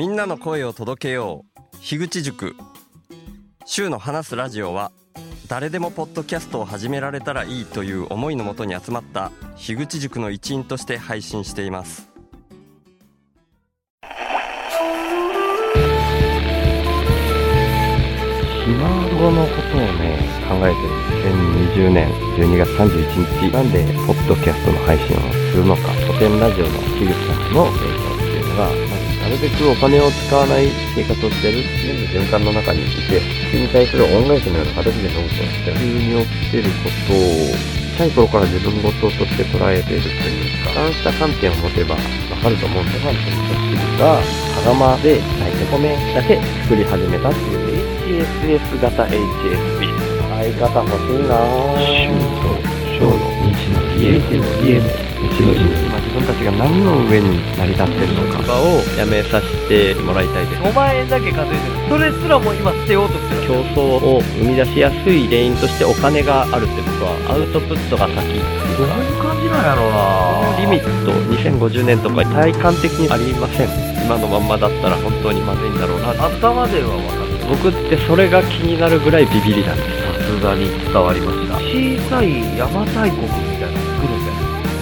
みんなの声を届けよう。樋口塾。週の話すラジオは誰でもポッドキャストを始められたらいいという思いのもとに集まった樋口塾の一員として配信しています。ひ孫のことをね、考えてる。2020年。12月31日、なんで、ポッドキャストの配信をするのか、古典ラジオの樋口さんの映像っていうのが、るべくお金を使わない生活をしてる、全部循環の中にいて、それに対する恩返しのような形でノートをして、急に起きてることを、小さい頃から自分事として捉えているというか、そうした観点を持てばわかると思うんで、ファンというが、羽釜で炊いて米だけ作り始めたっていう HSS 型 HSP。相方欲しいなぁ。と小の日の家の家の日の日今自分たちが何の上に成り立ってるのか。をやめさせてもらいたいです。5万円だけ稼いでるそれすらも今捨てようとしてる。競争を生み出しやすい原因としてお金があるって僕はアウトプットが先。どういう感じなんやろうな。リミット2050年とか体感的にありません。今のまんまだったら本当にまずいんだろうな。頭では分かる僕ってそれが気になるぐらいビビりなんです。さすがに伝わりました。小さい邪馬台国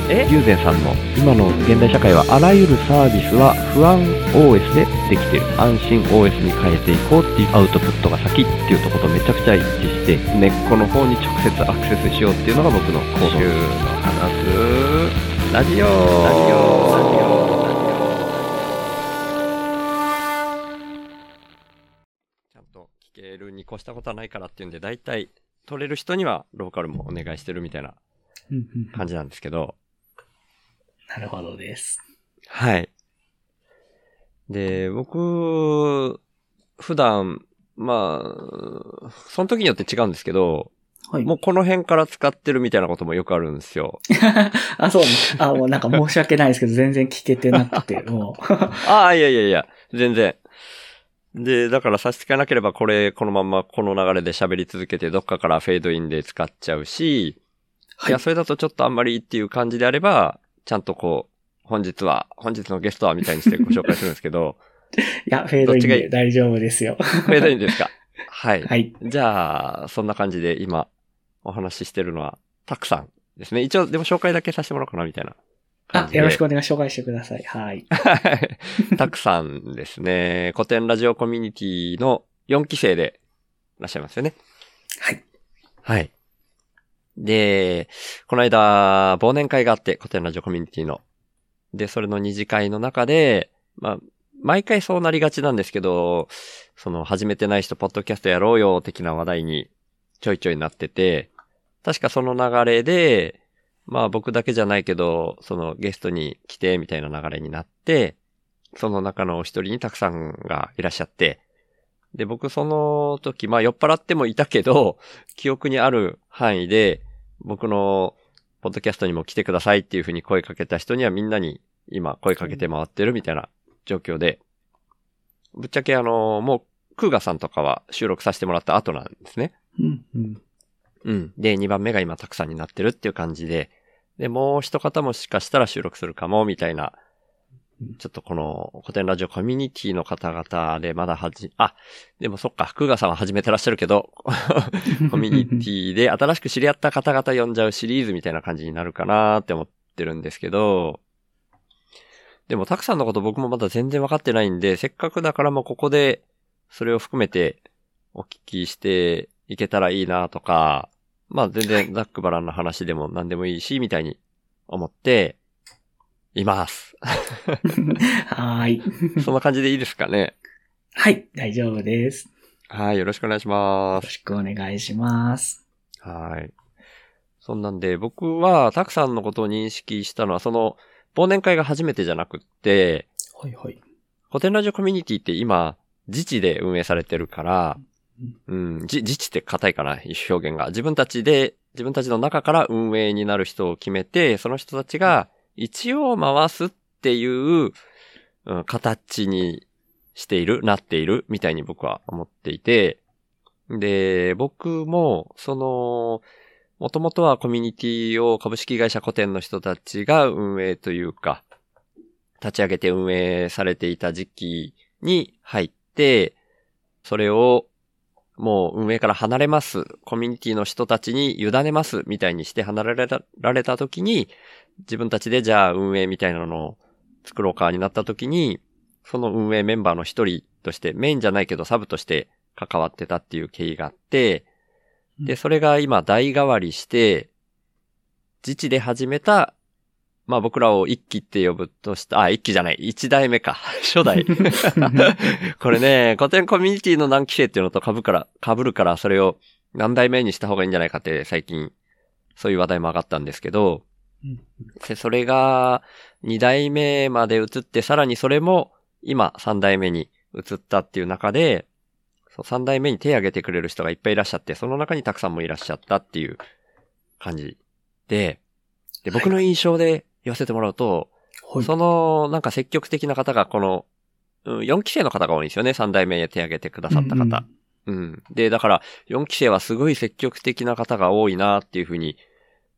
友禅さんの今の現代社会はあらゆるサービスは不安 OS でできてる。安心 OS に変えていこうっていうアウトプットが先っていうところとめちゃくちゃ一致して根っこの方に直接アクセスしようっていうのが僕の行動。週の話。すラジオ。ラジオ。ちゃんと聞けるに越したことはないからっていうんで大体取れる人にはローカルもお願いしてるみたいな感じなんですけど、なるほどです。はい。で、僕、普段、まあ、その時によって違うんですけど、はい。もうこの辺から使ってるみたいなこともよくあるんですよ。あ、そうね。あ、もうなんか申し訳ないですけど、全然聞けてなくて、もう。ああ、いやいやいや、全然。で、だから差し支えなければこれ、このままこの流れで喋り続けて、どっかからフェードインで使っちゃうし、はいいや、それだとちょっとあんまりっていう感じであれば、ちゃんとこう、本日は、本日のゲストはみたいにしてご紹介するんですけど、いや、フェードインで大丈夫ですよ。フェードインですか？はい。はい。じゃあ、そんな感じで今お話ししてるのは、たくさんですね。一応、でも紹介だけさせてもらおうかな、みたいな感あ。よろしくお願い紹介してください。はい。たくさんですね。古典ラジオコミュニティの4期生でいらっしゃいますよね。はい。はい。で、この間、忘年会があって、古典ラジオコミュニティの。で、それの二次会の中で、まあ、毎回そうなりがちなんですけど、その、始めてない人、ポッドキャストやろうよ、的な話題にちょいちょいなってて、確かその流れで、まあ僕だけじゃないけど、そのゲストに来て、みたいな流れになって、その中のお一人にたくさんがいらっしゃって、で、僕その時、まあ酔っ払ってもいたけど、記憶にある範囲で、僕のポッドキャストにも来てくださいっていうふうに声かけた人にはみんなに今声かけて回ってるみたいな状況で、ぶっちゃけあの、もう、クーガさんとかは収録させてもらった後なんですね。うん、うん。うん。で、2番目が今たくさんになってるっていう感じで、で、もう一方もしかしたら収録するかも、みたいなうん、ちょっとこの古典ラジオコミュニティの方々でまだはじ、あ、でもそっか、クーガさんは始めてらっしゃるけど、コミュニティで新しく知り合った方々呼んじゃうシリーズみたいな感じになるかなって思ってるんですけど、でもたくさんのこと僕もまだ全然わかってないんで、せっかくだからもうここでそれを含めてお聞きしていけたらいいなとか、まあ全然ザックバランの話でも何でもいいし、みたいに思っています。はーい。そんな感じでいいですかね？はい、大丈夫です。はい、よろしくお願いしまよろす。しくお願いします。はい。そんなんで、僕はたくさんのことを認識したのは、その、忘年会が初めてじゃなくって、はいはい。古典ラジオコミュニティって今、自治で運営されてるから、うん、じ自治って硬いかな、表現が。自分たちで、自分たちの中から運営になる人を決めて、その人たちが一応回すっていう、うん、形にしている、なっている、みたいに僕は思っていて、で、僕も、その、もともとはコミュニティを株式会社古典の人たちが運営というか、立ち上げて運営されていた時期に入って、それをもう運営から離れます、コミュニティの人たちに委ねます、みたいにして離れられたられた時に、自分たちでじゃあ運営みたいなのを作ろうかになった時に、その運営メンバーの一人として、メインじゃないけどサブとして関わってたっていう経緯があって、で、それが今代替わりして、自治で始めた、まあ僕らを一期って呼ぶとした、あ、一期じゃない、一代目か、初代。これね、古典コミュニティの何期生っていうのと被るから、被るから、それを何代目にした方がいいんじゃないかって最近、そういう話題も上がったんですけど、うんでそれが二代目まで移って、さらにそれも今三代目に移ったっていう中で、三代目に手を挙げてくれる人がいっぱいいらっしゃって、その中にたくさんもいらっしゃったっていう感じで、で、僕の印象で言わせてもらうと、はい。その、なんか積極的な方がこの、うん、4期生の方が多いんですよね。3代目へ手を挙げてくださった方。うん、で、だから、4期生はすごい積極的な方が多いなっていうふうに、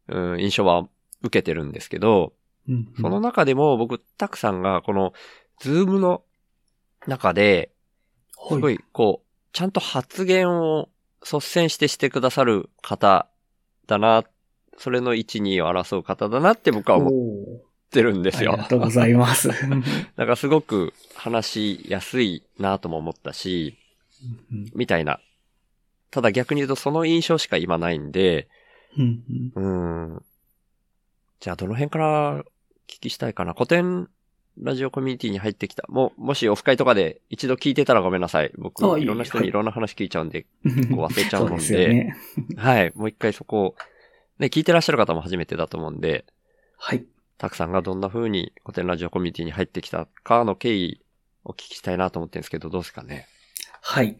うん、印象は受けてるんですけど、うんうんその中でも僕、たくさんがこの、ズームの中で、すごはいい、こう、ちゃんと発言を率先してしてくださる方だな、それの1、2を争う方だなって僕は思ってるんですよありが。とうございます。だからすごく話しやすいなとも思ったし、うんみたいな。ただ逆に言うとその印象しか今ないんで、うん。じゃあどの辺から聞きしたいかな。古典ラジオコミュニティに入ってきた。もう、もしオフ会とかで一度聞いてたらごめんなさい。僕、あいろんな人はいにいろんな話聞いちゃうんで、忘れちゃうもんででね。はい。もう一回そこを、ね、聞いてらっしゃる方も初めてだと思うんで、はい。たくさんがどんな風に古典ラジオコミュニティに入ってきたかの経緯をお聞きしたいなと思ってるんですけど、どうですかね。はい。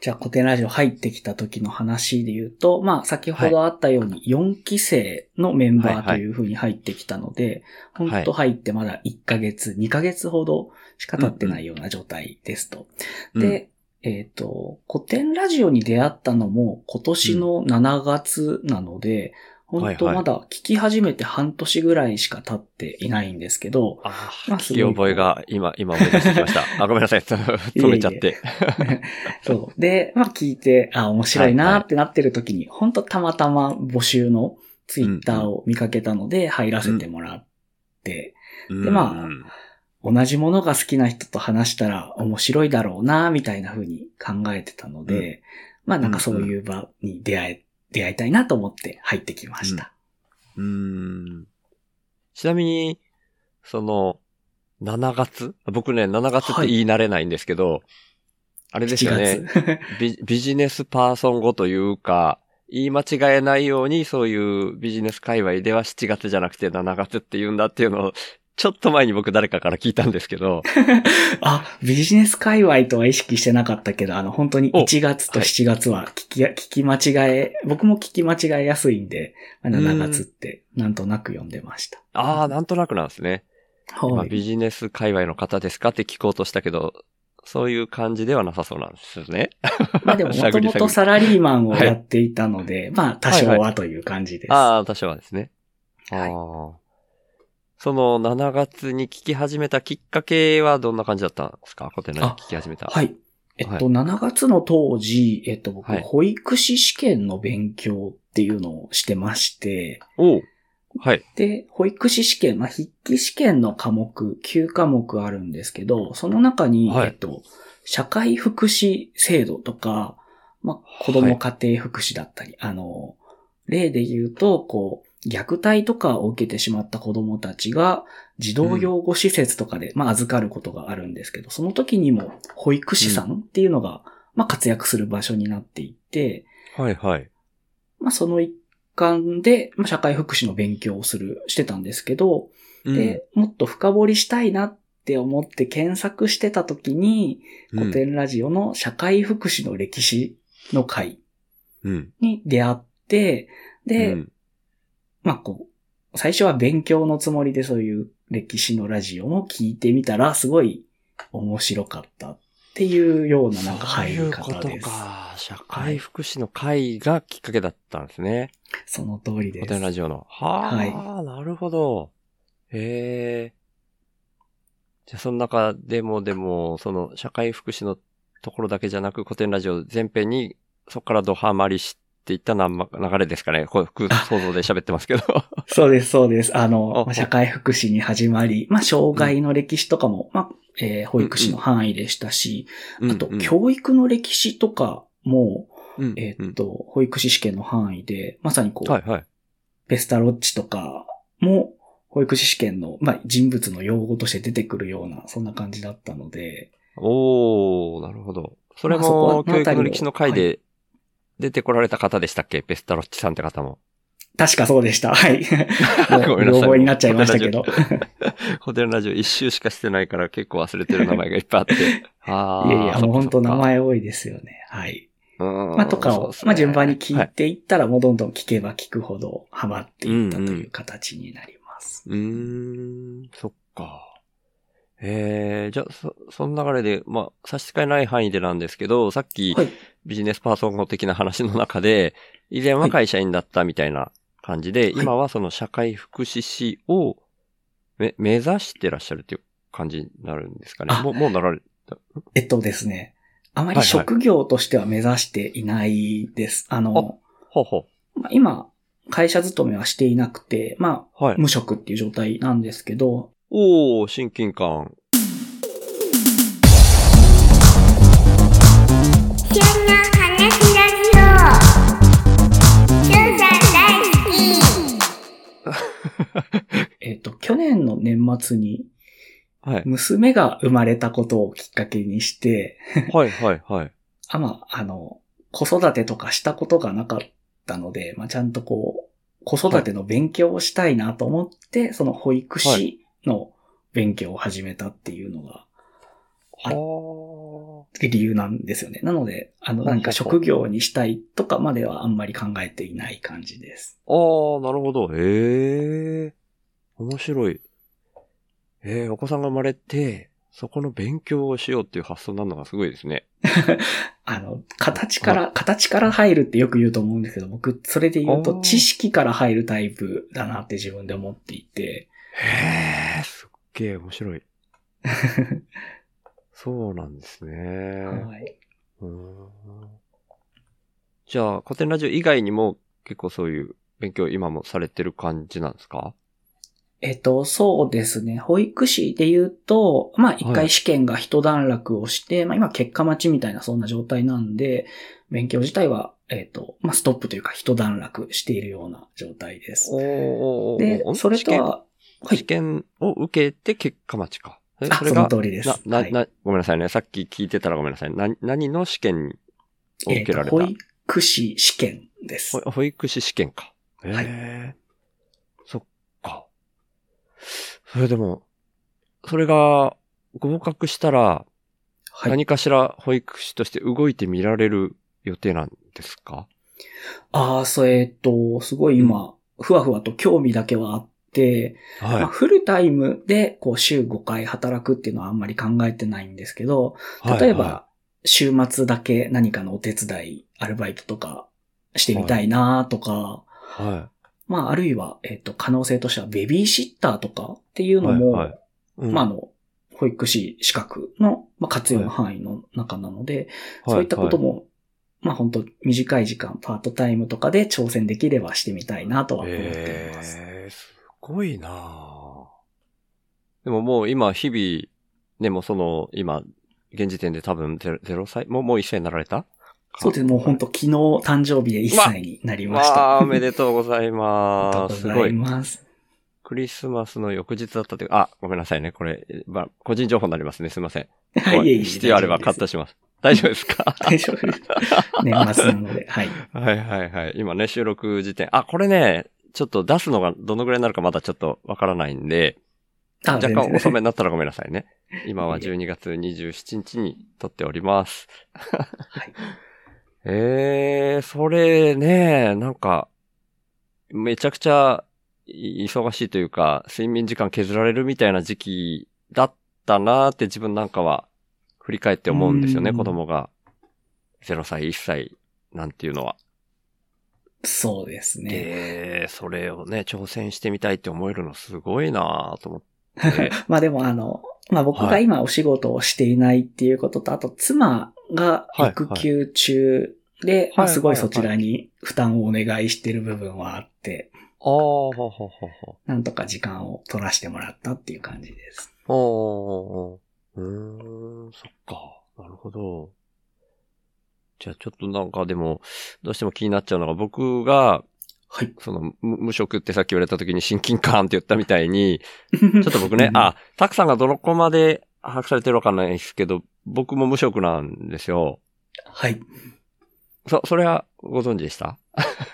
じゃあ、古典ラジオ入ってきた時の話で言うと、まあ、先ほどあったように4期生のメンバーという風に入ってきたので、はい。本当入ってまだ1ヶ月、2ヶ月ほどしか経ってないような状態ですと。で、えっ、と、古典ラジオに出会ったのも今年の7月なので、本当はいはい。まだ聞き始めて半年ぐらいしか経っていないんですけど、ああ、まあ聞き覚えが今、今思い出してきました。あ、ごめんなさい。止めちゃって。そう。で、まあ聞いて、あ、面白いなってなってる時に、本当たまたま募集のツイッターを見かけたので入らせてもらって、でまあ同じものが好きな人と話したら面白いだろうな、みたいな風に考えてたので、まあなんかそういう場に出会え、出会いたいなと思って入ってきました。うーん。ちなみに、その、7月？僕ね、7月って言い慣れないんですけど、あれですよね。7月。ビビジネスパーソン語というか、言い間違えないように、そういうビジネス界隈では7月じゃなくて7月って言うんだっていうのを、ちょっと前に僕誰かから聞いたんですけど、あ、ビジネス界隈とは意識してなかったけど、あの、本当にお1月と7月は聞き、聞き間違え、僕も聞き間違えやすいんで、まあ7月ってなんとなく読んでました。ああ、なんとなくなんですね。まあ、はい。ビジネス界隈の方ですかって聞こうとしたけど、そういう感じではなさそうなんですよね。まあでも、もともとサラリーマンをやっていたので、まあ多少はいはという感じです。ああ、多少はですね。はい。その7月に聞き始めたきっかけはどんな感じだったんですか？古典ラジオ聞き始めた。はい。えっと、は7月の当時、えっと、僕、はい。保育士試験の勉強っていうのをしてまして、おう。はい。で、保育士試験、まあ、筆記試験の科目、9科目あるんですけど、その中に、はい。えっと、社会福祉制度とか、まあ、子供家庭福祉だったり、あの、例で言うと、こう、虐待とかを受けてしまった子供たちが、児童養護施設とかで、まあ、預かることがあるんですけど、その時にも、保育士さんっていうのが、まあ、活躍する場所になっていて、はいはい。まあ、その一環で、まあ、社会福祉の勉強をする、してたんですけど、で、もっと深掘りしたいなって思って検索してた時に、うん、古典ラジオの社会福祉の歴史の回うん。に出会って、で、うんまあこう、最初は勉強のつもりでそういう歴史のラジオも聞いてみたら、すごい面白かったっていうようななんか入り方そういうです。ことか。社会福祉の会がきっかけだったんですね。その通りです。古典ラジオの。はあ、はいなるほど。へえ。じゃあ、その中でも、でも、その、社会福祉のところだけじゃなく、古典ラジオ全編に、そこからドハマりしていったな流れですかね。こう、想像で喋ってますけど。そうです、そうです。あの、社会福祉に始まり、まあ、障害の歴史とかも、まあ、えー保育士の範囲でしたし、あと、教育の歴史とかも、うんえーっと、保育士試験の範囲で、まさにこう、はいはい。ペスタロッチとかも、保育士試験の、まあ、人物の用語として出てくるような、そんな感じだったので、おー、なるほど。それも、教育の歴史の回はで出てこられた方でしたっけ？ペスタロッチさんって方も。確かそうでした。はい。ごめんなさい見覚えになっちゃいましたけど。ホテルラジオ一周しかしてないから結構忘れてる名前がいっぱいあって。あいやいや、もう本当名前。前多いですよね。はい。うんまあ、とかを、ねまあ、順番に聞はいていったら、もうどんどん聞けば聞くほどハマっていったという形になります。うーん、そっか。えー、じゃあ、そ、その流れで、まあ、差し支えない範囲でなんですけど、さっき、はい。ビジネスパーソン語的な話の中で、以前は会社員だったみたいな感じで、い今はその社会福祉士をめ目指してらっしゃるっていう感じになるんですかね。あもう、もうなられた？えっとですね。あまりはいはい職業としては目指していないです。あの、ほうほまあ今、会社勤めはしていなくて、まあ、う。はい。無職っていう状態なんですけど、おー、親近感。えっと、去年の年末にはい。娘が生まれたことをきっかけにして、はい、はい、はい。あ、まあ、あの、子育てとかしたことがなかったので、まあ、ちゃんとこう、子育ての勉強をしたいなと思って、その保育士の勉強を始めたっていうのが理由なんですよね。なので、あの、なんか職業にしたいとかまではあんまり考えていない感じです。あー、なるほど。へえ。面白い。えー、お子さんが生まれて、そこの勉強をしようっていう発想になるのがすごいですね。あの、形から、形から入るってよく言うと思うんですけど、僕、それで言うとあー知識から入るタイプだなって自分で思っていて、へえ、すっげえ面白い。そうなんですね。はい。うーんじゃあ、古典ラジオ以外にも結構そういう勉強今もされてる感じなんですか？えっと、そうですね。保育士で言うと、まあ一はい回試験が一段落をして、まあ今結果待ちみたいなそんな状態なんで、勉強自体は、えっと、まあストップというか一段落しているような状態です。おで、それとは、はい試験を受けて結果待ちか。それがその通りです。な、な、ごめんなさいね。さっき聞いてたらごめんなさい。な、何の試験をえっと、受けられた、保育士試験です。ほ保育士試験か。へはいえ、そっか。それでも、それが合格したら、はい。何かしら保育士として動いてみられる予定なんですか？ああ、そう、えっと、すごい今、ふわふわと興味だけはあって、まあ、はフルタイムで、こう、週5回働くっていうのはあんまり考えてないんですけど、い。例えば、は週末だけ何かのお手伝い、アルバイトとかしてみたいなとか、い、はまあ、あるいは、えっ、と、可能性としてはベビーシッターとかっていうい。のも、はいはいうんまあ、あの、保育士資格の、まあ、活用の範囲の中なので、そういったことも、まあ、本当短い時間、パートタイムとかで挑戦できればしてみたいなとは思っています。えー、すごいなぁでももう今、日々、ね、もうその、今、現時点で多分ゼロ0歳？もう、もう1歳になられた？そうです。もう本当昨日誕生日で1歳になりました。わあ、おめでとうございありがます。すとうございごい。ます。クリスマスの翌日だったというあ、ごめんなさいね。これ、まあ、個人情報になりますね。すいません。はい、いえいえ。必要あればカットします。大丈夫ですか？大丈夫です。年末なので、はい。はいはいはい。今ね、収録時点。あ、これね、ちょっと出すのがどのぐらいになるかまだちょっとわからないんで、あ若干遅めになったらごめんなさいね。今は12月27日に撮っております。はい。えー、それね、なんか、めちゃくちゃい忙しいというか、睡眠時間削られるみたいな時期だったなーって自分なんかは振り返って思うんですよね、うん子供が。0歳、1歳なんていうのは。そうですね。で、それをね、挑戦してみたいって思えるのすごいなーと思って。まあでもあの、まあ僕が今お仕事をしていないっていうことと、あと妻が育休中で、まあすごいそちらに負担をお願いしてる部分はあって、ああ、ほうほうほうほなんとか時間を取らせてもらったっていう感じです。う。おー、うーん、そっか。なるほど。じゃあちょっとなんかでも、どうしても気になっちゃうのが、僕が、はい。その、無無職ってさっき言われた時に親近感って言ったみたいに、ちょっと僕ね、あ、たくさんがどのこまで把握されてるのかわかんないですけど、僕も無職なんですよ。はい。そ、それはご存知でした？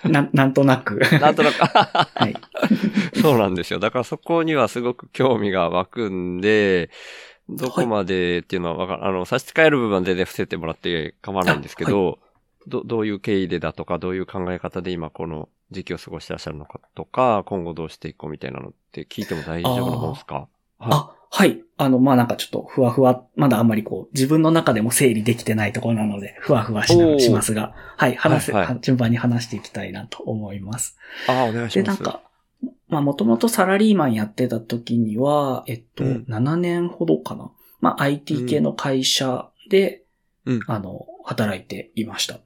な、なんとなく。なんとなく、はい。そうなんですよ。だからそこにはすごく興味が湧くんで、どこまでっていうのはわかる、あの、差し支える部分は全然伏せてもらって構わないんですけど、ど、どういう経緯でだとか、どういう考え方で今この時期を過ごしてらっしゃるのかとか、今後どうしていこうみたいなのって聞いても大丈夫なもんですか？あ、はい。あの、まあ、なんかちょっとふわふわ、まだあんまりこう、自分の中でも整理できてないところなので、ふわふわししますが、はい、話せ、はいはい。は順番に話していきたいなと思います。ああ、お願いしで、ます。なんか、まあ、もともとサラリーマンやってた時には、えっと、うん7年ほどかな。まあ、IT 系の会社で、うんあの、働いていました。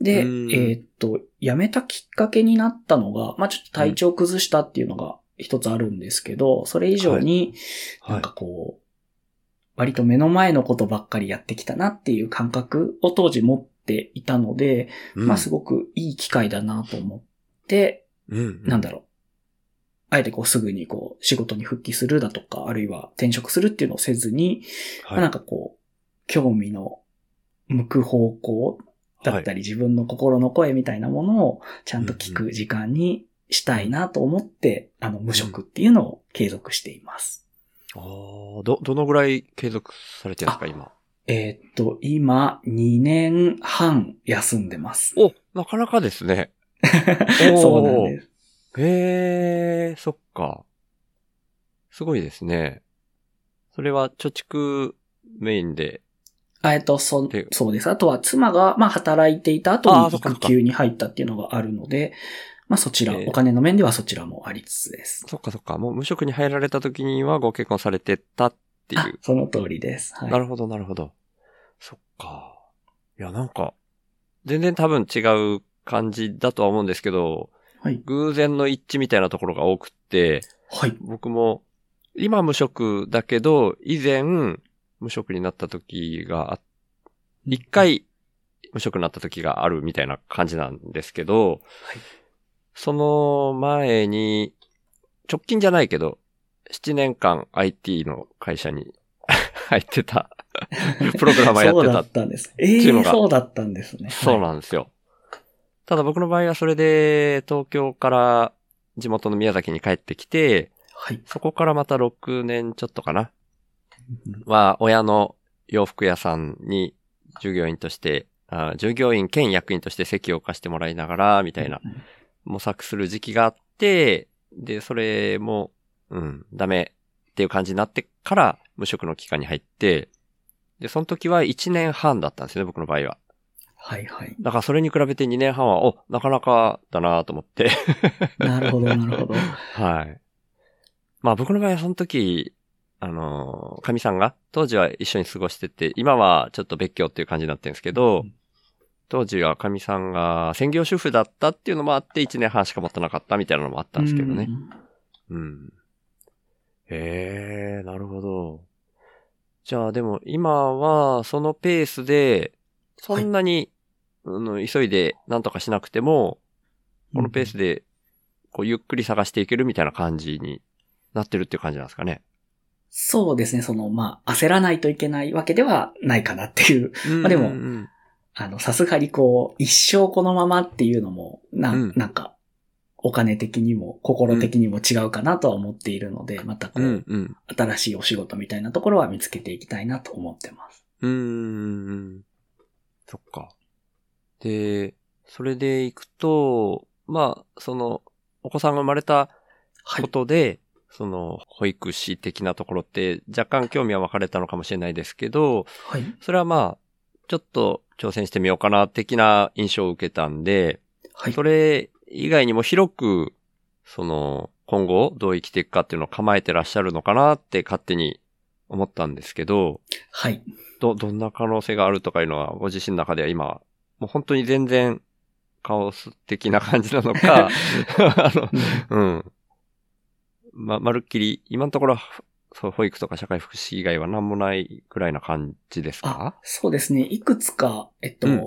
で、うんえっと、辞めたきっかけになったのが、まあ、ちょっと体調崩したっていうのが一つあるんですけど、それ以上に、はいなんかこう、割と目の前のことばっかりやってきたなっていう感覚を当時持っていたので、うんまあすごくいい機会だなと思って、うん。なんだろう。あえてこうすぐにこう仕事に復帰するだとか、あるいは転職するっていうのをせずに、まあなんかこう、興味の向く方向だったり、自分の心の声みたいなものをちゃんと聞く時間にしたいなと思って、あの、無職っていうのを継続しています。ああ、ど、どのぐらい継続されてるんですか、今？えーっと、今、2年半休んでます。お、なかなかですね。そうなんです。へえ、そっか。すごいですね。それは貯蓄メインで。あえっと、そで、そうです。あとは妻が、まあ、働いていた後に育休に入ったっていうのがあるので、まあ、そちら、えーお金の面ではそちらもありつつです。そっかそっか。もう無職に入られた時にはご結婚されてたっていあう。、その通りです。はい。なるほど、なるほど。そっか。いや、なんか、全然多分違う感じだとは思うんですけど、はい。偶然の一致みたいなところが多くって、はい。僕も、今無職だけど、以前、無職になった時があ、一回、無職になった時があるみたいな感じなんですけど、その前に、直近じゃないけど、7年間 IT の会社に 入ってた、プログラマーやってたそうだったんです。ええっていうのがそうだったんですね。そうなんですよ。ただ僕の場合はそれで東京から地元の宮崎に帰ってきて、はい。そこからまた6年ちょっとかな。は、親の洋服屋さんに従業員として、あ従業員兼役員として席を貸してもらいながら、みたいなうん模索する時期があって、で、それも、うん、ダメっていう感じになってから無職の期間に入って、で、その時は1年半だったんですね、僕の場合は。はいはい。だからそれに比べて2年半は、お、なかなかだなと思って。なるほど、なるほど。はい。まあ僕の場合はその時、あの、神さんが、当時は一緒に過ごしてて、今はちょっと別居っていう感じになってるんですけど、当時は神さんが専業主婦だったっていうのもあって、1年半しか持ってなかったみたいなのもあったんですけどねう。ん。うん。へえ、なるほど。じゃあでも今はそのペースで、そんなに、あの急いで何とかしなくても、このペースで、こうゆっくり探していけるみたいな感じになってるっていう感じなんですかね。そうですね、その、まあ、焦らないといけないわけではないかなっていう。まあでもうんうんあの、さすがにこう、一生このままっていうのも、な、うんなんか、お金的にも、心的にも違うかなとは思っているので、またこう、うん、うん。新しいお仕事みたいなところは見つけていきたいなと思ってます。うーん。そっか。で、それでいくと、まあ、その、お子さんが生まれたはいこ。とで、その、保育士的なところって若干興味は分かれたのかもしれないですけど、はい。それはまあ、ちょっと挑戦してみようかな、的な印象を受けたんで、はい。それ以外にも広く、その、今後どう生きていくかっていうのを構えてらっしゃるのかなって勝手に思ったんですけど、はい。ど、どんな可能性があるとかいうのは、ご自身の中では今、もう本当に全然、カオス的な感じなのか、あの、うん。ま、まるっきり、今のところ、そう、保育とか社会福祉以外は何もないくらいな感じですあか、そうですね。いくつか、えっと、うん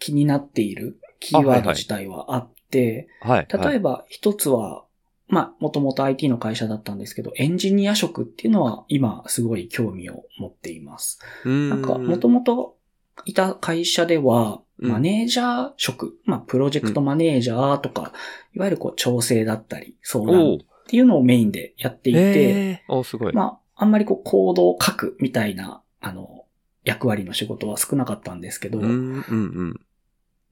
気になっているキーワード自体はあって、はい。例えば一つは、まあ、もともと IT の会社だったんですけど、エンジニア職っていうのは今すごい興味を持っています。ば、ななんか、もともといた会社では、うんマネージャー職、まあ、プロジェクトマネージャーとか、いわゆるこう、調整だったり、相談っていうのをメインでやっていて、えー、おすごい。まあ、あんまりこう、コードを書くみたいな、あの、役割の仕事は少なかったんですけど。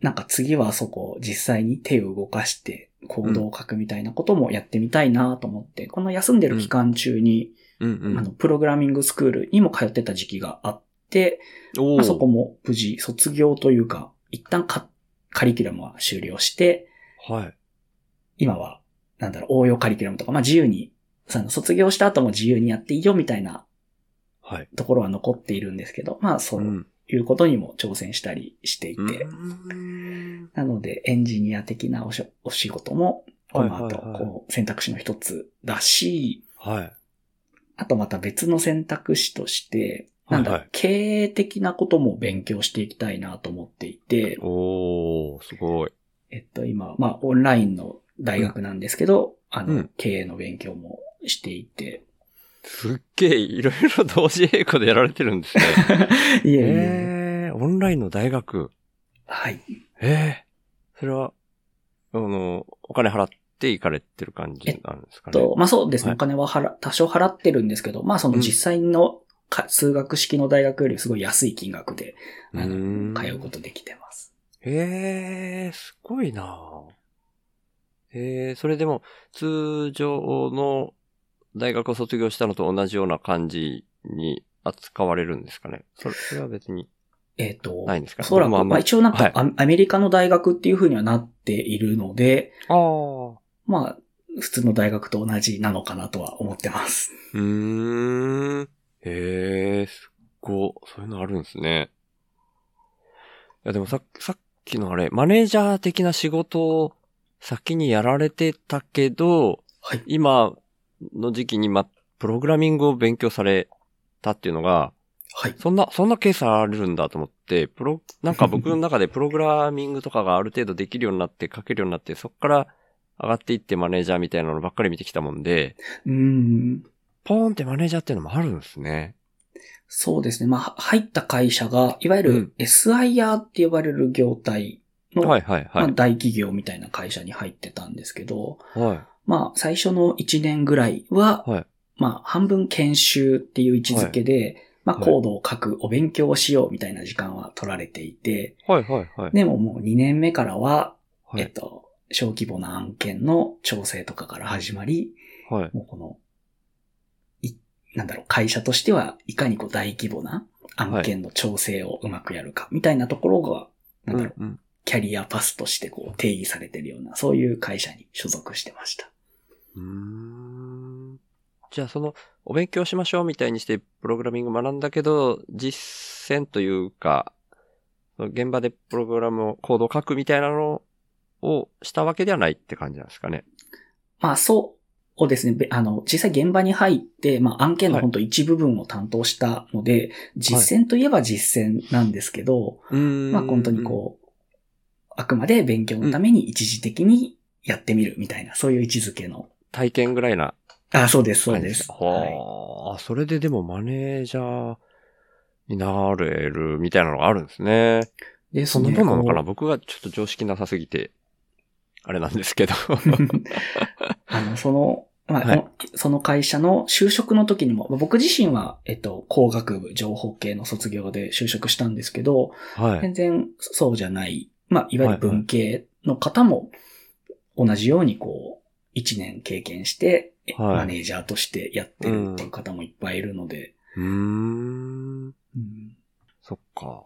なんか次はそこを実際に手を動かしてコードを書くみたいなこともやってみたいなと思って、この休んでる期間中に。あの、プログラミングスクールにも通ってた時期があって、まあ、そこも無事卒業というか、一旦カカリキュラムは終了して、はい。今は、なんだろう、応用カリキュラムとか、まあ自由に、その卒業した後も自由にやっていいよみたいなはい。ところは残っているんですけど、まあそううんいうことにも挑戦したりしていて、うんなのでエンジニア的なおしお仕事も、この後、はいはいはいこう選択肢の一つだし、はい。あとまた別の選択肢として、なんだはいはい経営的なことも勉強していきたいなと思っていて、おー、すごい。えっと今、まあオンラインの大学なんですけど、あの、うん経営の勉強もしていて、すっげえ、いろいろ同時並行でやられてるんですね。いえいえ、えー、オンラインの大学。はい。ええそれは、あの、お金払って行かれてる感じなんですかね。と、まあそうですね、はいお金は払、多少払ってるんですけど、まあその実際のか数学式の大学よりすごい安い金額で、あの、通うことできてます。へえ、すごいなええそれでも、通常の大学を卒業したのと同じような感じに扱われるんですかね？それは別に。えっ、と、ないんですかおそらく、僕もあんままあ一応なんはいか、アアメリカの大学っていう風にはなっているので、ああ。まあ、普通の大学と同じなのかなとは思ってます。うーん。へえ、すっごい。そういうのあるんですね。いや、でもさ、さっきのあれ、マネージャー的な仕事を先にやられてたけど、はい。今の時期にま、プログラミングを勉強されたっていうのが、はい。そんな、そんなケースあるんだと思って、プロ、なんか僕の中で プログラミングとかがある程度できるようになって、書けるようになって、そこから上がっていってマネージャーみたいなのばっかり見てきたもんで、うーん。ポーンってマネージャーっていうのもあるんですね。そうですね。まあ、入った会社が、いわゆるうん SIR って呼ばれる業態の、はいはいまあ、はい。大企業みたいな会社に入ってたんですけど、はい。まあ、最初の1年ぐらいは、はい。まあ、半分研修っていう位置づけで、まあ、はいコードを書く、お勉強をしようみたいな時間は取られていて、はいはいはい。でももう2年目からは、はいえっと、小規模な案件の調整とかから始まり、はい。もうこの、い、なんだろう、会社としてはいかにこう大規模な案件の調整をうまくやるか、みたいなところが、なんだろう、うんうんキャリアパスとしてこう定義されてるような、そういう会社に所属してました。うーんじゃあその、お勉強しましょうみたいにしてプログラミング学んだけど、実践というか、現場でプログラムを、コードを書くみたいなのをしたわけではないって感じなんですかね。まあそうですね。べあの、実際現場に入って、まあ案件の本当一部分を担当したので、実践といえば実践なんですけど、うーんまあ本当にこう、あくまで勉強のために一時的にやってみるみたいな、そういう位置づけの。体験ぐらいなあ、そうです、そうです。か？はい。はあ、それででもマネージャーになれるみたいなのがあるんですね。ですそんなもんなのかな？こ僕はちょっと常識なさすぎて、あれなんですけど。う あの、その、まあ、はいその会社の就職の時にも、まあ僕自身は、えっと、工学部情報系の卒業で就職したんですけど、はい。全然そうじゃない、まあ、いわゆる文系の方も、同じようにこう、一年経験して、はいマネージャーとしてやってるっていう方もいっぱいいるので、うーん。うんそっか。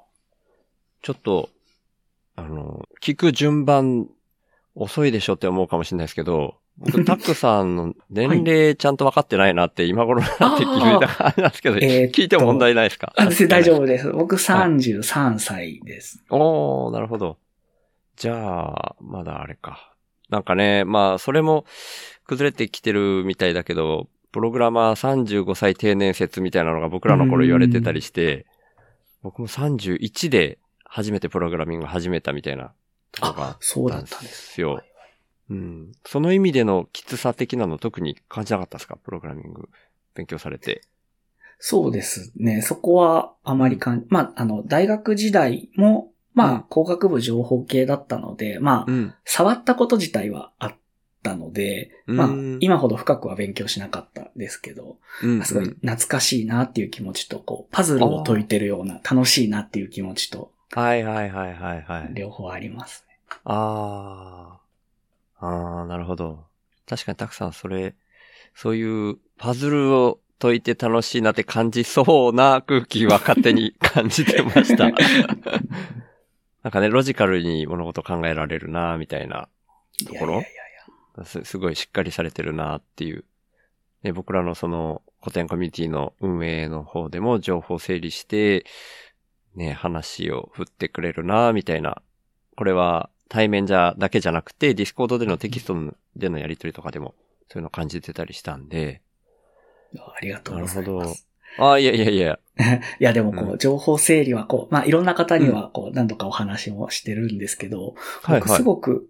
ちょっと、あの、聞く順番遅いでしょって思うかもしれないですけど、僕、タックさんの年齢ちゃんと分かってないなって今頃になって聞いた感じなんですけど、聞いても問題ないですか？あ大丈夫です。僕33歳です。おー、なるほど。じゃあ、まだあれか。なんかね、まあ、それも崩れてきてるみたいだけど、プログラマー35歳定年説みたいなのが僕らの頃言われてたりして、僕も31で初めてプログラミングを始めたみたいなとこがあっそうだたんでったんです。すよ。うん。その意味でのきつさ的なの特に感じなかったですか？プログラミング勉強されて。そうですね。そこはあまりかん、まあ、あの、大学時代も、まあ、うん工学部情報系だったので、まあ、うん。触ったこと自体はあったので、まあうん、今ほど深くは勉強しなかったですけど、うん。すごい懐かしいなっていう気持ちと、こう、パズルを解いてるような楽しいなっていう気持ちと、はいはいはいはいはい。両方ありますね。ああ。ああ、なるほど。確かにたくさんそれ、そういうパズルを解いて楽しいなって感じそうな空気は勝手に 感じてました。なんかね、ロジカルに物事考えられるな、みたいないところやいやいやいやすすごいしっかりされてるなっていう。ね、僕らのその古典コミュニティの運営の方でも情報整理して、ね、話を振ってくれるなみたいな。これは対面じゃ、だけじゃなくて、ディスコードでのテキストでのやりとりとかでも、そういうの感じてたりしたんで。ありがとうございなるほます。ああ、いやいやいや。いや、でもこうう、情報整理はこう、まあ、いろんな方にはこう、何度かお話もしてるんですけど、僕はいはい。すごく、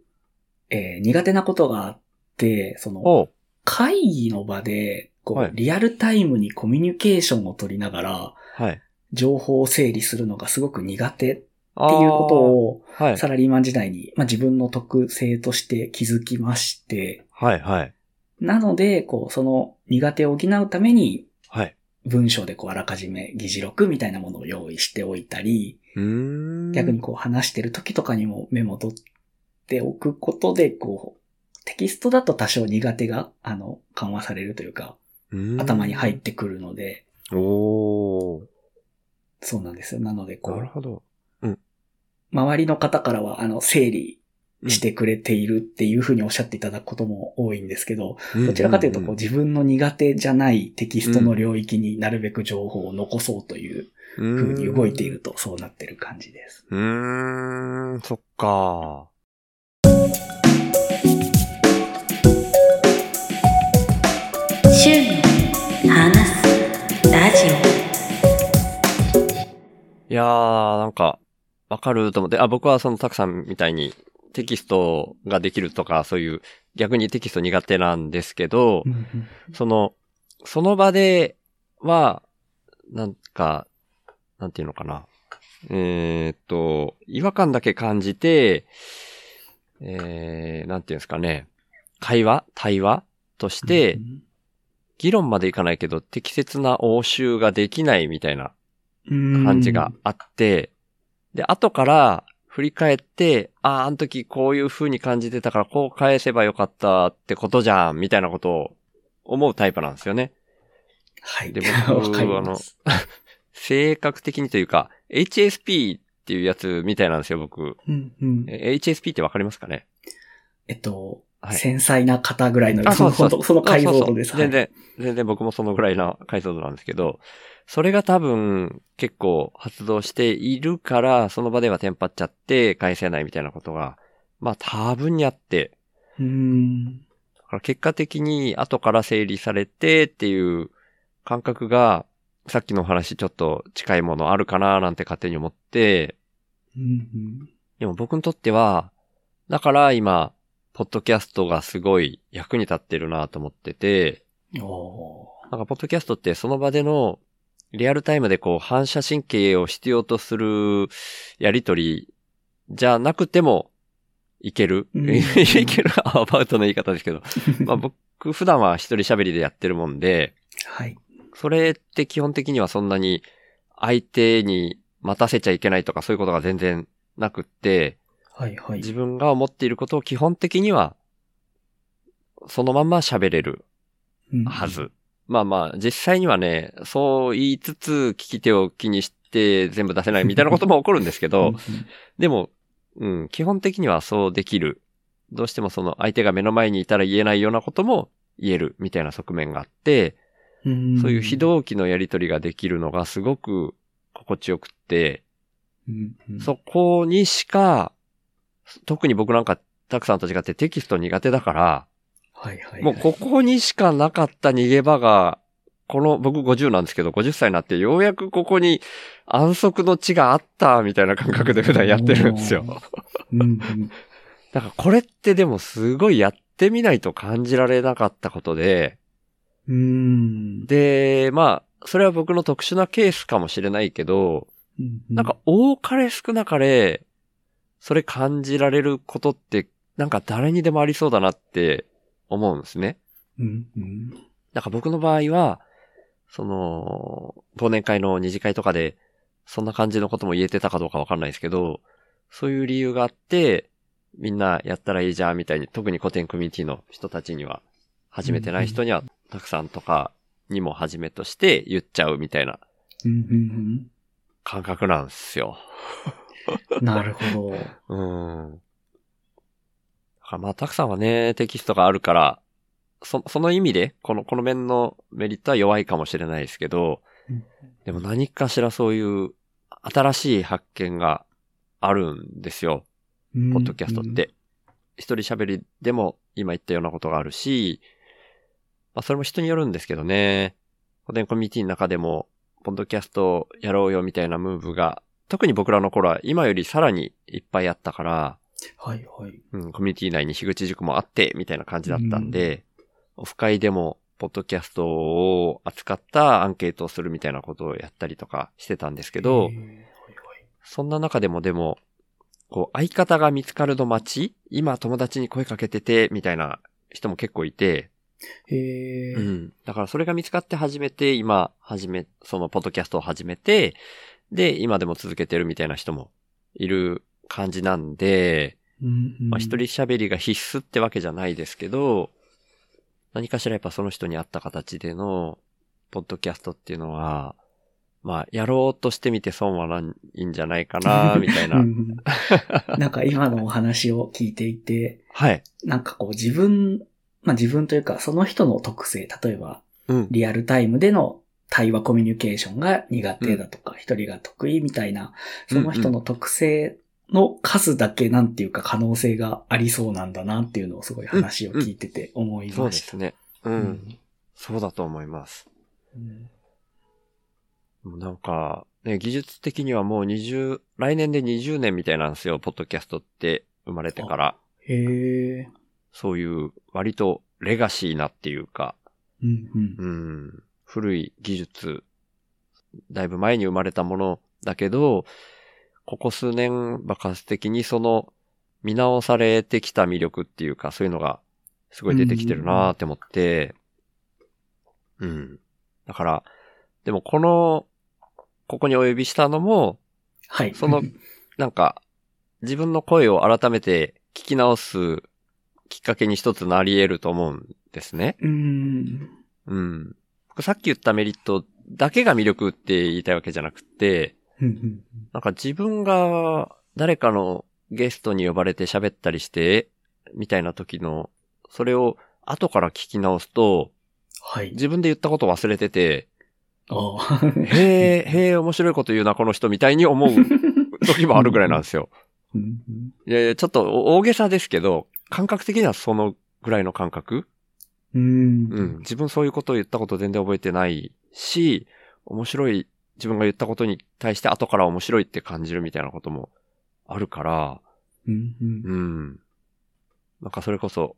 えー苦手なことがあって、その、会議の場で、こう、はいリアルタイムにコミュニケーションを取りながら、はい。情報を整理するのがすごく苦手ってあいうことを、はい。サラリーマン時代に、まあ、自分の特性として気づきまして、はい、はい。なので、こう、その苦手を補うために、はい。文章でこう、あらかじめ議事録みたいなものを用意しておいたり。逆にこう話してる時とかにもメモ取っておくことで、こう、テキストだと多少苦手が、あの、緩和されるというか、う頭に入ってくるので、おー。そうなんですよ。なので、こう、なるほど。周りの方からは、あの、整理してくれているっていうふうにおっしゃっていただくことも多いんですけど、どちらかというと、こう、自分の苦手じゃないテキストの領域になるべく情報を残そうというふふうに動いていると、そうなってる感じです。うーん、そっか。話すラジいやー、なんか、わかると思って、あ、僕はそのたくさんみたいにテキストができるとか、そういう逆にテキスト苦手なんですけど、その、その場では、なんか、なんていうのかな。えーっと、違和感だけ感じて、えー、なんていうんですかね。会話？対話？としてう、ん議論までいかないけど、適切な応酬ができないみたいなうん感じがあって、で、後から振り返って、ああ、あの時こういう風に感じてたからこう返せばよかったってことじゃん、みたいなことを思うタイプなんですよね。はい。で 僕わかります 性格的にというか、HSP っていうやつみたいなんですよ、僕。うんうんえ HSP ってわかりますかね？えっと、はい繊細な方ぐらいの、あそのそうそうその解像度です。全然、全然僕もそのぐらいの解像度なんですけど、それが多分結構発動しているから、その場ではテンパっちゃって返せないみたいなことが、まあ多分にあって、はい。うん。だから結果的に後から整理されてっていう感覚が、さっきのお話ちょっと近いものあるかななんて勝手に思って、うんでも僕にとっては、だから今、ポッドキャストがすごい役に立ってるなと思ってて、なんかポッドキャストってその場でのリアルタイムでこう反射神経を必要とするやりとりじゃなくてもいける、うん いける アバウトの言い方ですけど。ー まあ僕普段は一人喋りでやってるもんで、はい。それって基本的にはそんなに相手に待たせちゃいけないとかそういうことが全然なくって、はいはい。自分が思っていることを基本的にはそのまんま喋れるうんはず。。まあまあ、実際にはね、そう言いつつ、聞き手を気にして全部出せないみたいなことも起こるんですけうどん、でも、うん、基本的にはそうできる。どうしてもその相手が目の前にいたら言えないようなことも言えるみたいな側面があって、うん。そういう非同期のやりとりができるのがすごく心地よくって、そこにしか、特に僕なんかたくさんと違ってテキスト苦手だから、はいはいはい。もうここにしかなかった逃げ場が、この僕50なんですけど、50歳になってようやくここに安息の地があったみたいな感覚で普段やってるんですよ。うんうん。だからこれってでもすごいやってみないと感じられなかったことで、うん。で、まあ、それは僕の特殊なケースかもしれないけど、なんか、多かれ少なかれ、それ感じられることって、なんか誰にでもありそうだなって思うんですね。うんうん。なんか僕の場合は、その、忘年会の二次会とかで、そんな感じのことも言えてたかどうかわかんないですけど、そういう理由があって、みんなやったらいいじゃんみたいに、特に古典コミュニティの人たちには、始めてない人には、たくさんとかにもはじめとして言っちゃうみたいなうんうん感覚なんですよ。うん。なるほど。うん。だからまあ、たくさんはね、テキストがあるから、そ、その意味で、この、この面のメリットは弱いかもしれないですけどうん、でも何かしらそういう新しい発見があるんですよ。ポポッドキャストっ。て。一人喋りでも今言ったようなことがあるし、まあそれも人によるんですけどね。古典コミュニティの中でも、ポッドキャストやろうよみたいなムーブが、特に僕らの頃は今よりさらにいっぱいあったから、はいはい。うん、コミュニティ内に樋口塾もあって、みたいな感じだったんで、オフ会でも、ポッドキャストを扱ったアンケートをするみたいなことをやったりとかしてたんですけど、いはいそんな中でもでも、こう、相方が見つかるの待ち今友達に声かけてて、みたいな人も結構いて、へえ。うん。だからそれが見つかって初めて、今、始め、そのポッドキャストを始めて、で、今でも続けてるみたいな人もいる感じなんで、うんうんまあ一人喋りが必須ってわけじゃないですけど、何かしらやっぱその人に合った形での、ポッドキャストっていうのは、まあ、やろうとしてみて損はないんじゃないかな、みたいなう。んなんか今のお話を聞いていて、はい。なんかこう自分、まあ自分というかその人の特性、例えばうん。リアルタイムでの対話コミュニケーションが苦手だとか、一、人が得意みたいな、その人の特性の数だけなんていうか可能性がありそうなんだなっていうのをすごい話を聞いてて思いそうました。ですね。うん。そうだと思います。うんもうなんか、ね、技術的にはもう20、来年で20年みたいなんですよ、ポッドキャストって生まれてから。へえ。そういう割とレガシーなっていうか、うんうんうん、古い技術、だいぶ前に生まれたものだけど、ここ数年爆発的にその見直されてきた魅力っていうか、そういうのがすごい出てきてるなーって思って、うん。だから、でもこの、ここにお呼びしたのも、はい。その なんか、自分の声を改めて聞き直すきっかけに一つなり得ると思うんですね。うん。うん。僕さっき言ったメリットだけが魅力って言いたいわけじゃなくて、なんか自分が誰かのゲストに呼ばれて喋ったりして、みたいな時の、それを後から聞き直すと、はい。自分で言ったこと忘れてて、ああ。へえ、へえ、面白いこと言うな、この人みたいに思う 時もあるぐらいなんですよ。いやいや、ちょっと大げさですけど、感覚的にはそのぐらいの感覚うん。うん。自分そういうことを言ったこと全然覚えてないし、面白い、自分が言ったことに対して後から面白いって感じるみたいなこともあるから、うんうんうん。なんかそれこそ、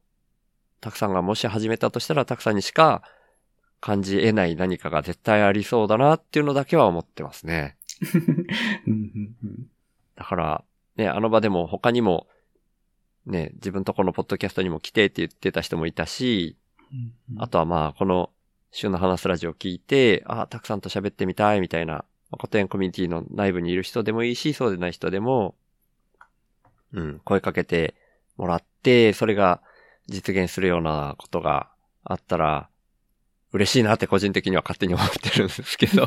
たくさんがもし始めたとしたら、たくさんにしか感じ得ない何かが絶対ありそうだなっていうのだけは思ってますね。だから、ね、あの場でも他にも、ね、自分とこのポッドキャストにも来てって言ってた人もいたし、うんあとはまあ、この、週の話すラジオを聞いて、あたくさんと喋ってみたいみたいな、まあ古典コミュニティの内部にいる人でもいいし、そうでない人でも、うん、声かけてもらって、それが実現するようなことがあったら、嬉しいなって個人的には勝手に思ってるんですけど。い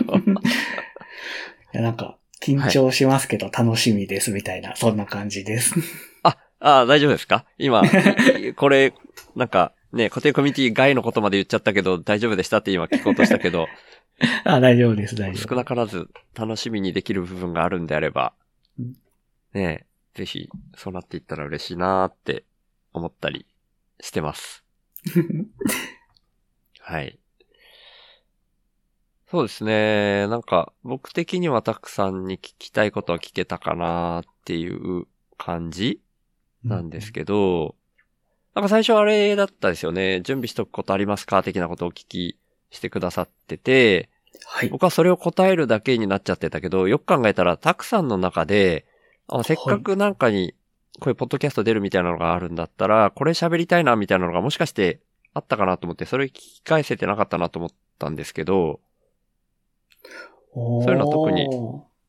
や、なんか、緊張しますけど楽しみですみたいな、そんな感じです。ああ、大丈夫ですか？今、これ、なんか、ね、固定コミュニティ外のことまで言っちゃったけど、大丈夫でしたって今聞こうとしたけど、あ、大丈夫です、大丈夫。少なからず楽しみにできる部分があるんであればうん、ねぜひ、そうなっていったら嬉しいなーって思ったりしてます。はい。そうですね。なんか、僕的にはたくさんに聞きたいことは聞けたかなっていう感じなんですけど、なんか最初あれだったですよね。準備しとくことありますか的なことをお聞きしてくださってて、はい。僕はそれを答えるだけになっちゃってたけど、よく考えたら、たくさんの中で、あせっかくなんかに、こういうポッドキャスト出るみたいなのがあるんだったら、これ喋りたいなみたいなのがもしかしてあったかなと思って、それ聞き返せてなかったなと思ったんですけど、そそういうのは特に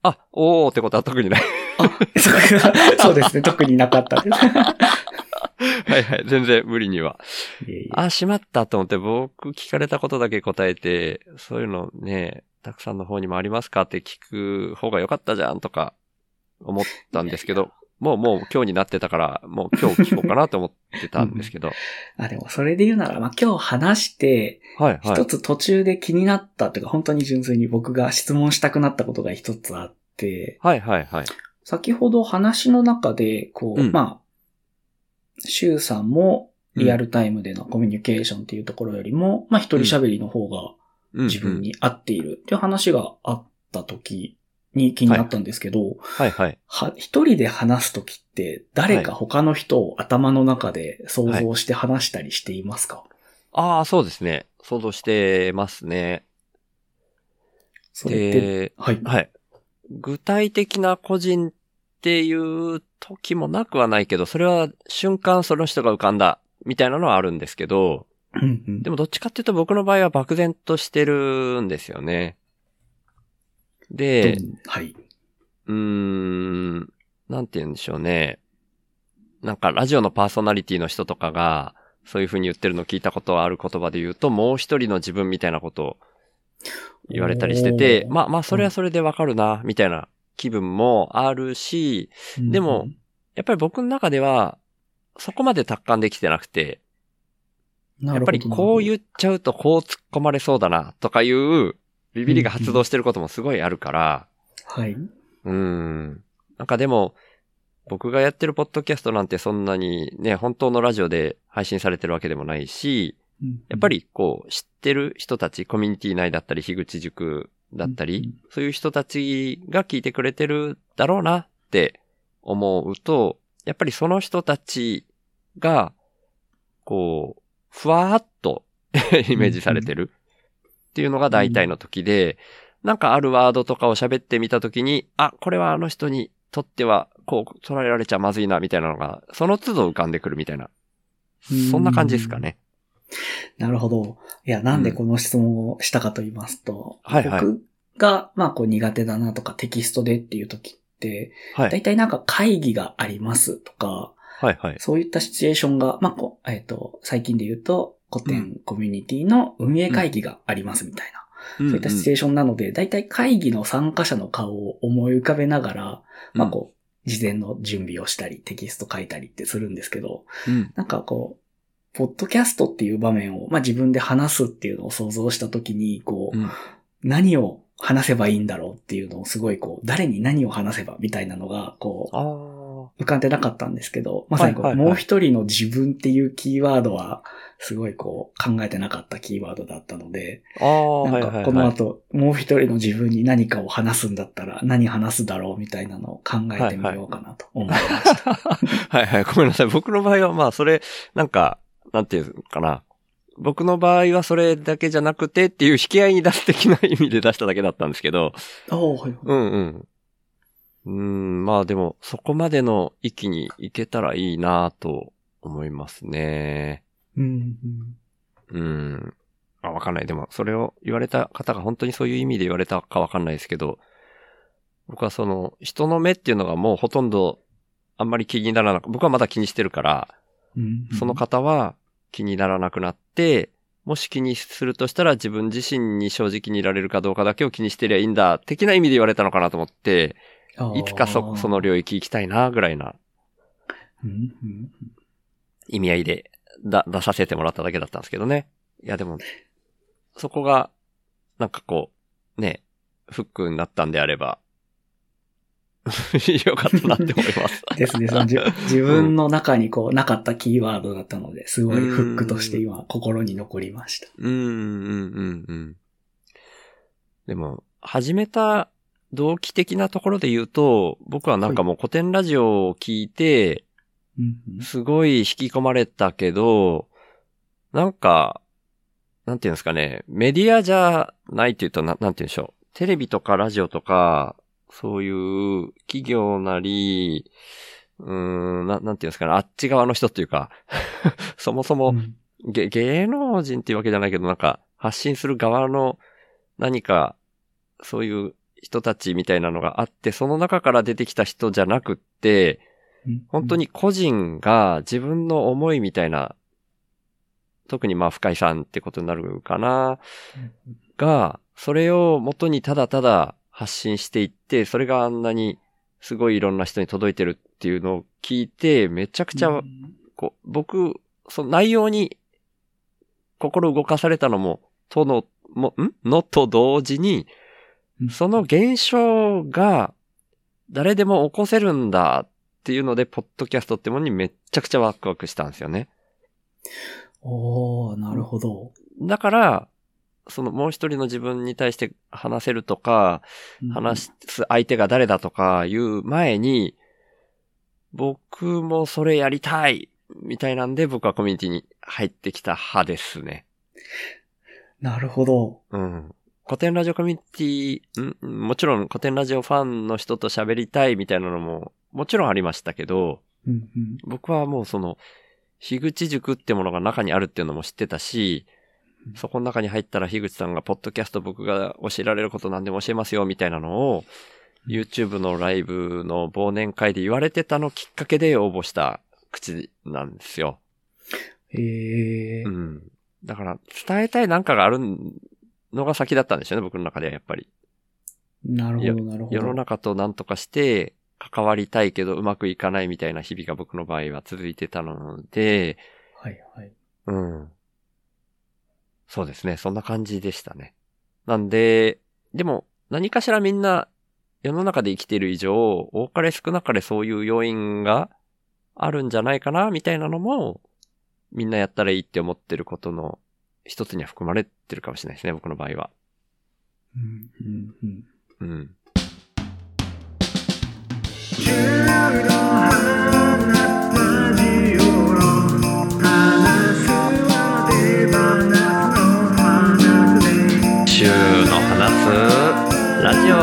あ、おーってことは特にない。そうですね、特になかったです。はいはい、全然無理には。いえいえあ、しまったと思って僕聞かれたことだけ答えて、そういうのね、たくさんの方にもありますかって聞く方が良かったじゃんとか思ったんですけど、もうもう今日になってたから、もう今日聞こうかなと思ってたんですけど。あ、でもそれで言うなら、まあ、今日話して、はいはい。一つ途中で気になったというか、本当に純粋に僕が質問したくなったことが一つあって、はいはいはい。先ほど話の中で、こう、うんまあ、シュウさんもリアルタイムでのコミュニケーションっていうところよりも、まあ一人喋りの方がうん自分。に合っているっていう話があった時に気になったんですけど、はいはい。は、一人で話すときって、誰か他の人を頭の中で想像して話したりしていますか、ああ、そうですね。想像してますね。それで、はい。はい。具体的な個人っていう時もなくはないけど、それは瞬間その人が浮かんだみたいなのはあるんですけど、でもどっちかっていうと僕の場合は漠然としてるんですよね。で、はい。うーん、なんて言うんでしょうね。なんかラジオのパーソナリティの人とかが、そういう風に言ってるのを聞いたことはある言葉で言うと、もう一人の自分みたいなことを言われたりしてて、まあまあそれはそれでわかるな、みたいな気分もあるし、でもうんやっぱり僕の中では、そこまで達観できてなくて、うん、やっぱりこうう。言っちゃうとこう突っ込まれそうだな、とかいうビビりが発動してることもすごいあるから、はい。うん。なんかでも、僕がやってるポッドキャストなんてそんなにね、本当のラジオで配信されてるわけでもないし、やっぱり、りこう、知ってる人たち、コミュニティ内だったり、樋口塾だったり、そういう人たちが聞いてくれてるだろうなって思うと、やっぱりその人たちが、こう、ふわーっと イメージされてるっていうのが大体の時で、なんかあるワードとかを喋ってみた時に、あ、これはあの人にとっては、こう、捉えられちゃまずいな、みたいなのが、その都度浮かんでくるみたいな。そんな感じですかね。なるほど。いや、なんでこの質問をしたかと言いますと、はいはい僕が、まあ、こう苦手だなとかテキストでっていう時って、はい。大体なんか会議がありますとか、はいはい。そういったシチュエーションが、まあ、こう、えっ、と、最近で言うと、古典コミュニティの運営会議がありますみたいな。そういったシチュエーションなので、大体会議の参加者の顔を思い浮かべながら、まあこう、事前の準備をしたり、テキスト書いたりってするんですけど、うん。なんかこう、ポッドキャストっていう場面を、まあ自分で話すっていうのを想像したときに、こう、うん何を話せばいいんだろうっていうのをすごいこう、誰に何を話せばみたいなのが、こ。う、浮かんでなかったんですけど、まさにこう、もう一人の自分っていうキーワードは、すごいこう、考えてなかったキーワードだったので、なんか。この後、もう一人の自分に何かを話すんだったら、何話すだろうみたいなのを考えてみようかなと思いました。はいはい。ごめんなさい。僕の場合はまあ、それ、なんか、なんていうのかな。僕の場合はそれだけじゃなくてっていう引き合いに出す的な意味で出しただけだったんですけど。おーはいはいうんうん。うーん、まあでも、そこまでの域に行けたらいいなと思いますね。うんうんうん。あ、わかんない。でも、それを言われた方が本当にそういう意味で言われたかわかんないですけど、僕はその、人の目っていうのがもうほとんど、あんまり気にならなく、僕はまだ気にしてるから、うんその方は気にならなくなって、もし気にするとしたら自分自身に正直にいられるかどうかだけを気にしてりゃいいんだ、的な意味で言われたのかなと思って、いつかそ、その領域行きたいな、ぐらいな意味合いでだ出させてもらっただけだったんですけどね。いやでも、そこが、なんかこう、ね、フックになったんであれば、よかったなって思います。ですね。そのじ自分の中にこう、なかったキーワードだったので、すごいフックとして今、心に残りました。うん、うん、うん、うん。でも、始めた動機的なところで言うと、僕はなんかもう古典ラジオを聞いて、すごい引き込まれたけど、なんか、なんていうんですかね、メディアじゃないって言うとな、なんて言うんでしょう。テレビとかラジオとか、そういう企業なり、うーん、ななんていうんですかね、あっち側の人っていうか、そもそも、うん。げ芸能人っていうわけじゃないけど、なんか、発信する側の何か、そういう人たちみたいなのがあって、その中から出てきた人じゃなくって、うん。本当に個人が自分の思いみたいな、特にまあ深井さんってことになるかな、が、それを元にただただ発信していって、それがあんなにすごいいろんな人に届いてるっていうのを聞いて、めちゃくちゃうんこう、僕、その内容に心動かされたのも、との、も、ん？のと同時に、うんその現象が誰でも起こせるんだっていうので、ポッドキャストってものにめっちゃくちゃワクワクしたんですよね。おー、なるほど。だから、そのもう一人の自分に対して話せるとか、話す相手が誰だとかいう前に、僕もそれやりたいみたいなんで僕はコミュニティに入ってきた派ですね。なるほど。うん。古典ラジオコミュニティ、んもちろん古典ラジオファンの人と喋りたいみたいなのももちろんありましたけど、うんうん僕はもうその、樋口塾ってものが中にあるっていうのも知ってたし、そこの中に入ったら樋口さんがポッドキャスト僕が教えられること何でも教えますよみたいなのを、YouTube のライブの忘年会で言われてたのきっかけで応募した口なんですよ。へえう。ん。だから伝えたいなんかがあるのが先だったんですよね、僕の中ではやっぱり。なるほど、なるほど。世の中と何とかして関わりたいけどうまくいかないみたいな日々が僕の場合は続いてたので、はいはい。うん。そうですね。そんな感じでしたね。なんで、でも何かしらみんな世の中で生きている以上、多かれ少なかれそういう要因があるんじゃないかな、みたいなのも、みんなやったらいいって思ってることの一つには含まれてるかもしれないですね、僕の場合は。うんうんうんうん。ラジオ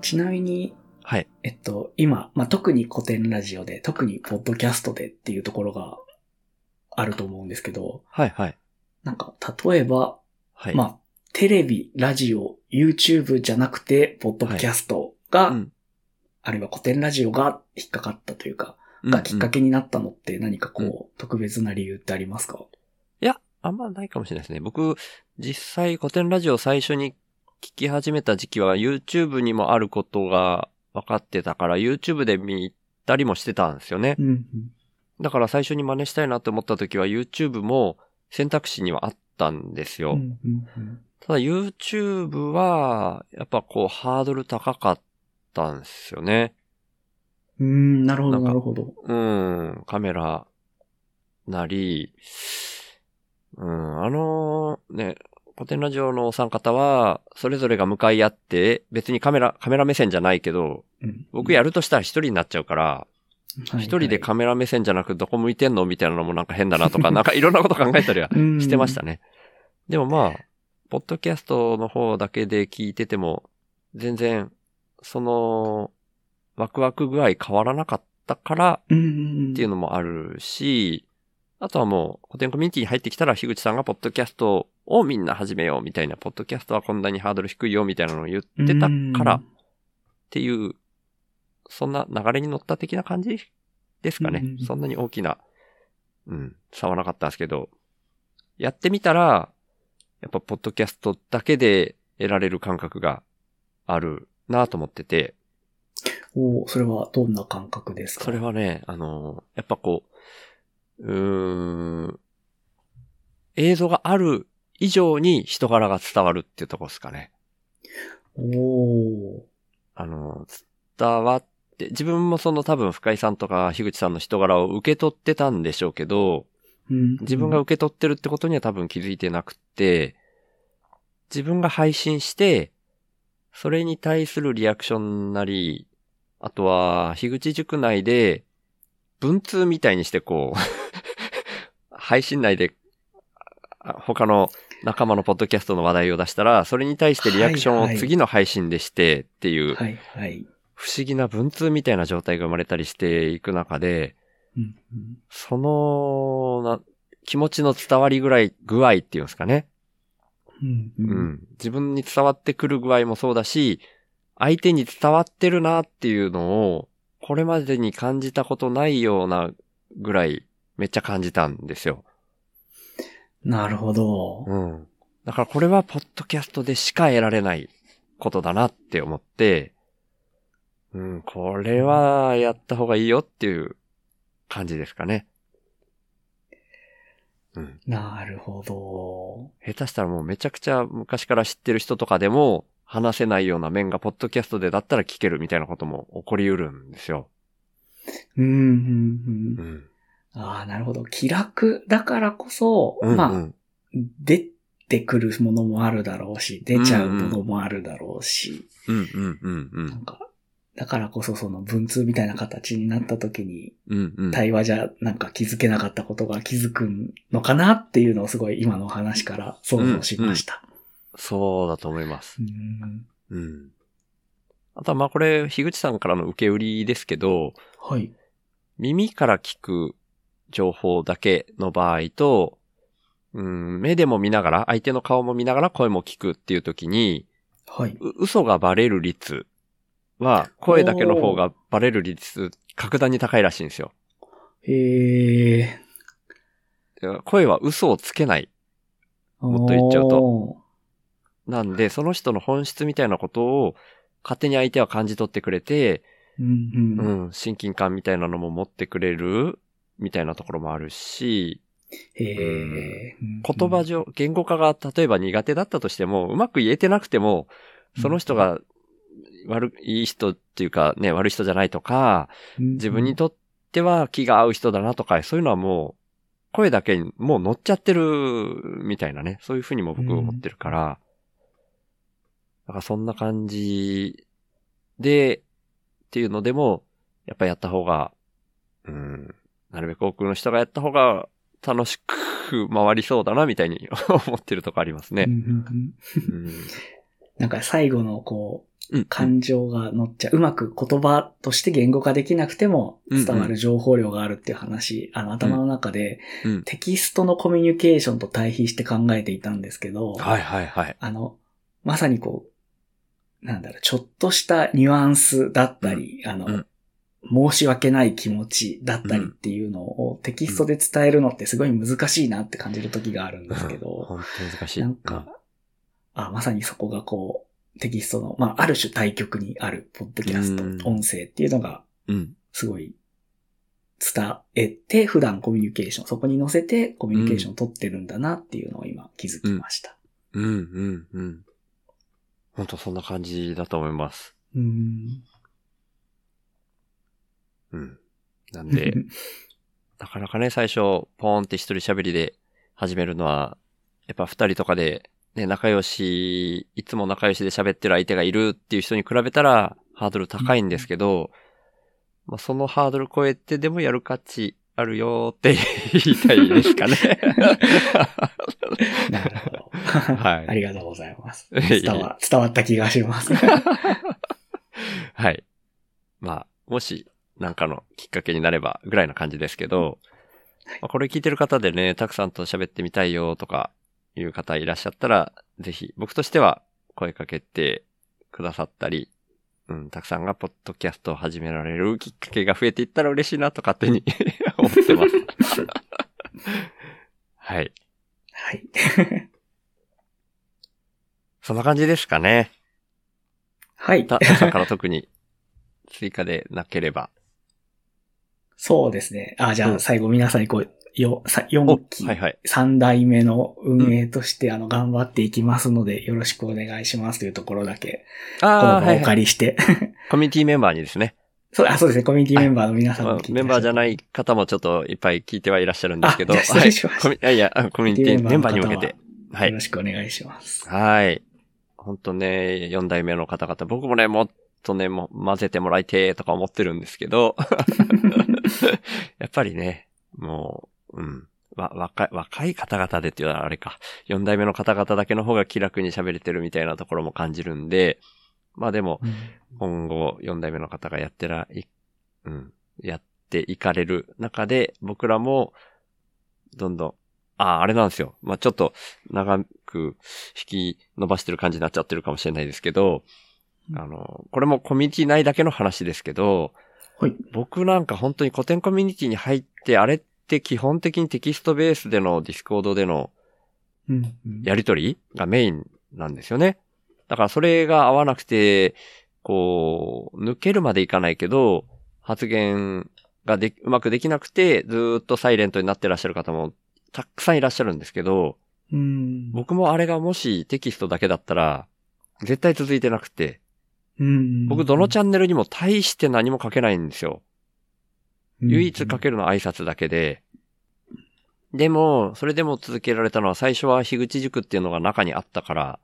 ちなみに、はい。えっと、今、まあ、特に古典ラジオで、特にポッドキャストでっていうところがあると思うんですけど、はい、はい。なんか、例えば、はい。まあ、テレビ、ラジオ、YouTube じゃなくて、ポッドキャストが、うんあるいは古典ラジオが引っかかったというか、うんがきっかうんけになったのって何かこう、うん特別な理由ってありますか？あんまないかもしれないですね。僕、実際古典ラジオ最初に聞き始めた時期は YouTube にもあることが分かってたから YouTube で見たりもしてたんですよね。うんうん。だから最初に真似したいなって思った時は YouTube も選択肢にはあったんですよ。うんうんうんただ YouTube は、やっぱこうハードル高かったんですよね。うーん、なるほど、なるほど。うん、カメラなり、うん、あのね、古典ラジオのお三方は、それぞれが向かい合って、別にカメラ、カメラ目線じゃないけど、うん僕やるとしたら一人になっちゃうから、一人でカメラ目線じゃなくどこ向いてんのみたいなのもなんか変だなとか、なんかいろんなこと考えたりはしてましたね。でもまあ、ポッドキャストの方だけで聞いてても、全然、その、ワクワク具合変わらなかったから。っていうのもあるし、あとはもう、古典コミュニティに入ってきたら、樋口さんがポッドキャストをみんな始めようみたいな、ポッドキャストはこんなにハードル低いよみたいなのを言ってたからっていう、そんな流れに乗った的な感じですかね。そんなに大きな、うん、差はなかったんですけど、やってみたら、やっぱポッドキャストだけで得られる感覚があるなと思ってて、おーそれはどんな感覚ですか？それはね、あの、やっぱこう、うーん、映像がある以上に人柄が伝わるっていうところですかね。おー。あの、伝わって、自分もその多分深井さんとか樋口さんの人柄を受け取ってたんでしょうけど、うん。自分が受け取ってるってことには多分気づいてなくて、自分が配信して、それに対するリアクションなり、あとは、樋口塾内で、文通みたいにしてこう、配信内で、あ他の仲間のポッドキャストの話題を出したら、それに対してリアクションを次の配信でしてっていう。不思議な文通みたいな状態が生まれたりしていく中で、その、な、気持ちの伝わりぐらい、具合っていうんですかね。うん。自分に伝わってくる具合もそうだし、相手に伝わってるなっていうのを、これまでに感じたことないようなぐらい、めっちゃ感じたんですよ。なるほど。うん。だからこれは、ポッドキャストでしか得られないことだなって思って、うん、これはやった方がいいよっていう感じですかね。うん。なるほど。下手したらもうめちゃくちゃ昔から知ってる人とかでも話せないような面がポッドキャストでだったら聞けるみたいなことも起こりうるんですよ。うん、うん、ううん。ん。ああ、なるほど。気楽だからこそ、うん、まあ、うん。出てくるものもあるだろうし、出ちゃうものもあるだろうし、うん、うん、うん、うん。なんか、だからこそその文通みたいな形になった時に、うん、うん。対話じゃなんか気づけなかったことが気づくのかなっていうのをすごい今のお話から想像しました。そうだと思います。うんうん。あとはまあこれ、樋口さんからの受け売りですけど、はい。耳から聞く情報だけの場合と、うん、目でも見ながら、相手の顔も見ながら声も聞くっていう時に、はい。う嘘がバレる率は、声だけの方がバレる率、格段に高いらしいんですよ。へえ。声は嘘をつけない。もっと言っちゃうとおなんで、その人の本質みたいなことを、勝手に相手は感じ取ってくれて、ー。うんううん。ん、親近感みたいなのも持ってくれる、みたいなところもあるし。言葉上、言語化が例えば苦手だったとしても、うまく言えてなくても、その人が悪い人っていうかね、悪い人じゃないとか、自分にとっては気が合う人だなとか、そういうのはもう、声だけにもう乗っちゃってるみたいなね、そういうふうにも僕思ってるから、だからそんな感じで、っていうのでも、やっぱやった方が、うん、なるべく多くの人がやった方が楽しく回りそうだな、みたいに 思ってるとこありますね。なんか最後のこう感情が乗っちゃう。うまく言葉として言語化できなくても伝わる情報量があるっていう話、あの頭の中でうん。テキストのコミュニケーションと対比して考えていたんですけど、はいはいはい。あの、まさにこう、なんだろう、ちょっとしたニュアンスだったり、あの、うん申し訳ない気持ちだったりっていうのをテキストで伝えるのってすごい難しいなって感じる時があるんですけど、本当に難しい。なんか、あ、まさにそこがこう、テキストの、まあ、ある種対極にあるポッドキャスト、うん。音声っていうのが、うん。すごい伝えて、普段コミュニケーション、そこに乗せてコミュニケーションを取ってるんだなっていうのを今気づきました。うん、うん、うん。本当そん。な感じだと思います。うん。うん。なんで、なかなかね、最初、ポーンって一人喋りで始めるのは、やっぱ二人とかで、ね、仲良し、いつも仲良しで喋ってる相手がいるっていう人に比べたら、ハードル高いんですけど、まあ、そのハードル超えてでもやる価値あるよって言いたいですかね。なるほど。はいありがとうございます。伝わ、伝わった気がします。はい。まあ、もし、なんかのきっかけになればぐらいな感じですけど、まあ、これ聞いてる方でね、たくさんと喋ってみたいよとかいう方いらっしゃったら、ぜひ、僕としては声かけてくださったり、うん、たくさんがポッドキャストを始められるきっかけが増えていったら嬉しいなと勝手に 思ってます。はい。はい。そんな感じですかね。はい。た、たくさんから特に追加でなければ。そうですね。あ、じゃうんあ最後皆さんにこう、よ、さお4期、はいはい。3代目の運営として、あの、頑張っていきますので、よろしくお願いしますというところだけ、こああ、の場をおはい、はい。借りして、コミュニティメンバーにですね。そう、あ、そうですね、コミュニティメンバーの皆さんまあも聞いてメンバーじゃないい。方もちょっといっぱい聞いてはいらっしゃるんですけど。あ失礼しましたはいいやいや、あコミュニティメンバーに向けて。はいよろ。しくお願いします。はい。ほんとね、4代目の方々、僕もね、もっとね、もう混ぜてもらいてーとか思ってるんですけど、やっぱりね、もう、うん。わ、若い、若い方々でっていうのはあれか。4代目の方々だけの方が気楽に喋れてるみたいなところも感じるんで、まあでも、今後4代目の方がやってら、い、うん、やっていかれる中で、僕らも、どんどん、ああ、あれなんですよ。まあちょっと、長く引き伸ばしてる感じになっちゃってるかもしれないですけど、あの、これもコミュニティ内だけの話ですけど、はい。僕なんか本当に古典コミュニティに入って、あれって基本的にテキストベースでのディスコードでのやりとりがメインなんですよね。だからそれが合わなくて、こう、抜けるまでいかないけど、発言がで、うまくできなくて、ずーっとサイレントになってらっしゃる方もたくさんいらっしゃるんですけど、うん。僕もあれがもしテキストだけだったら、絶対続いてなくて、うん僕どのチャンネルにも大して何も書けないんですよ。唯一書けるのは挨拶だけで。でも、それでも続けられたのは最初は樋口塾っていうのが中にあったから、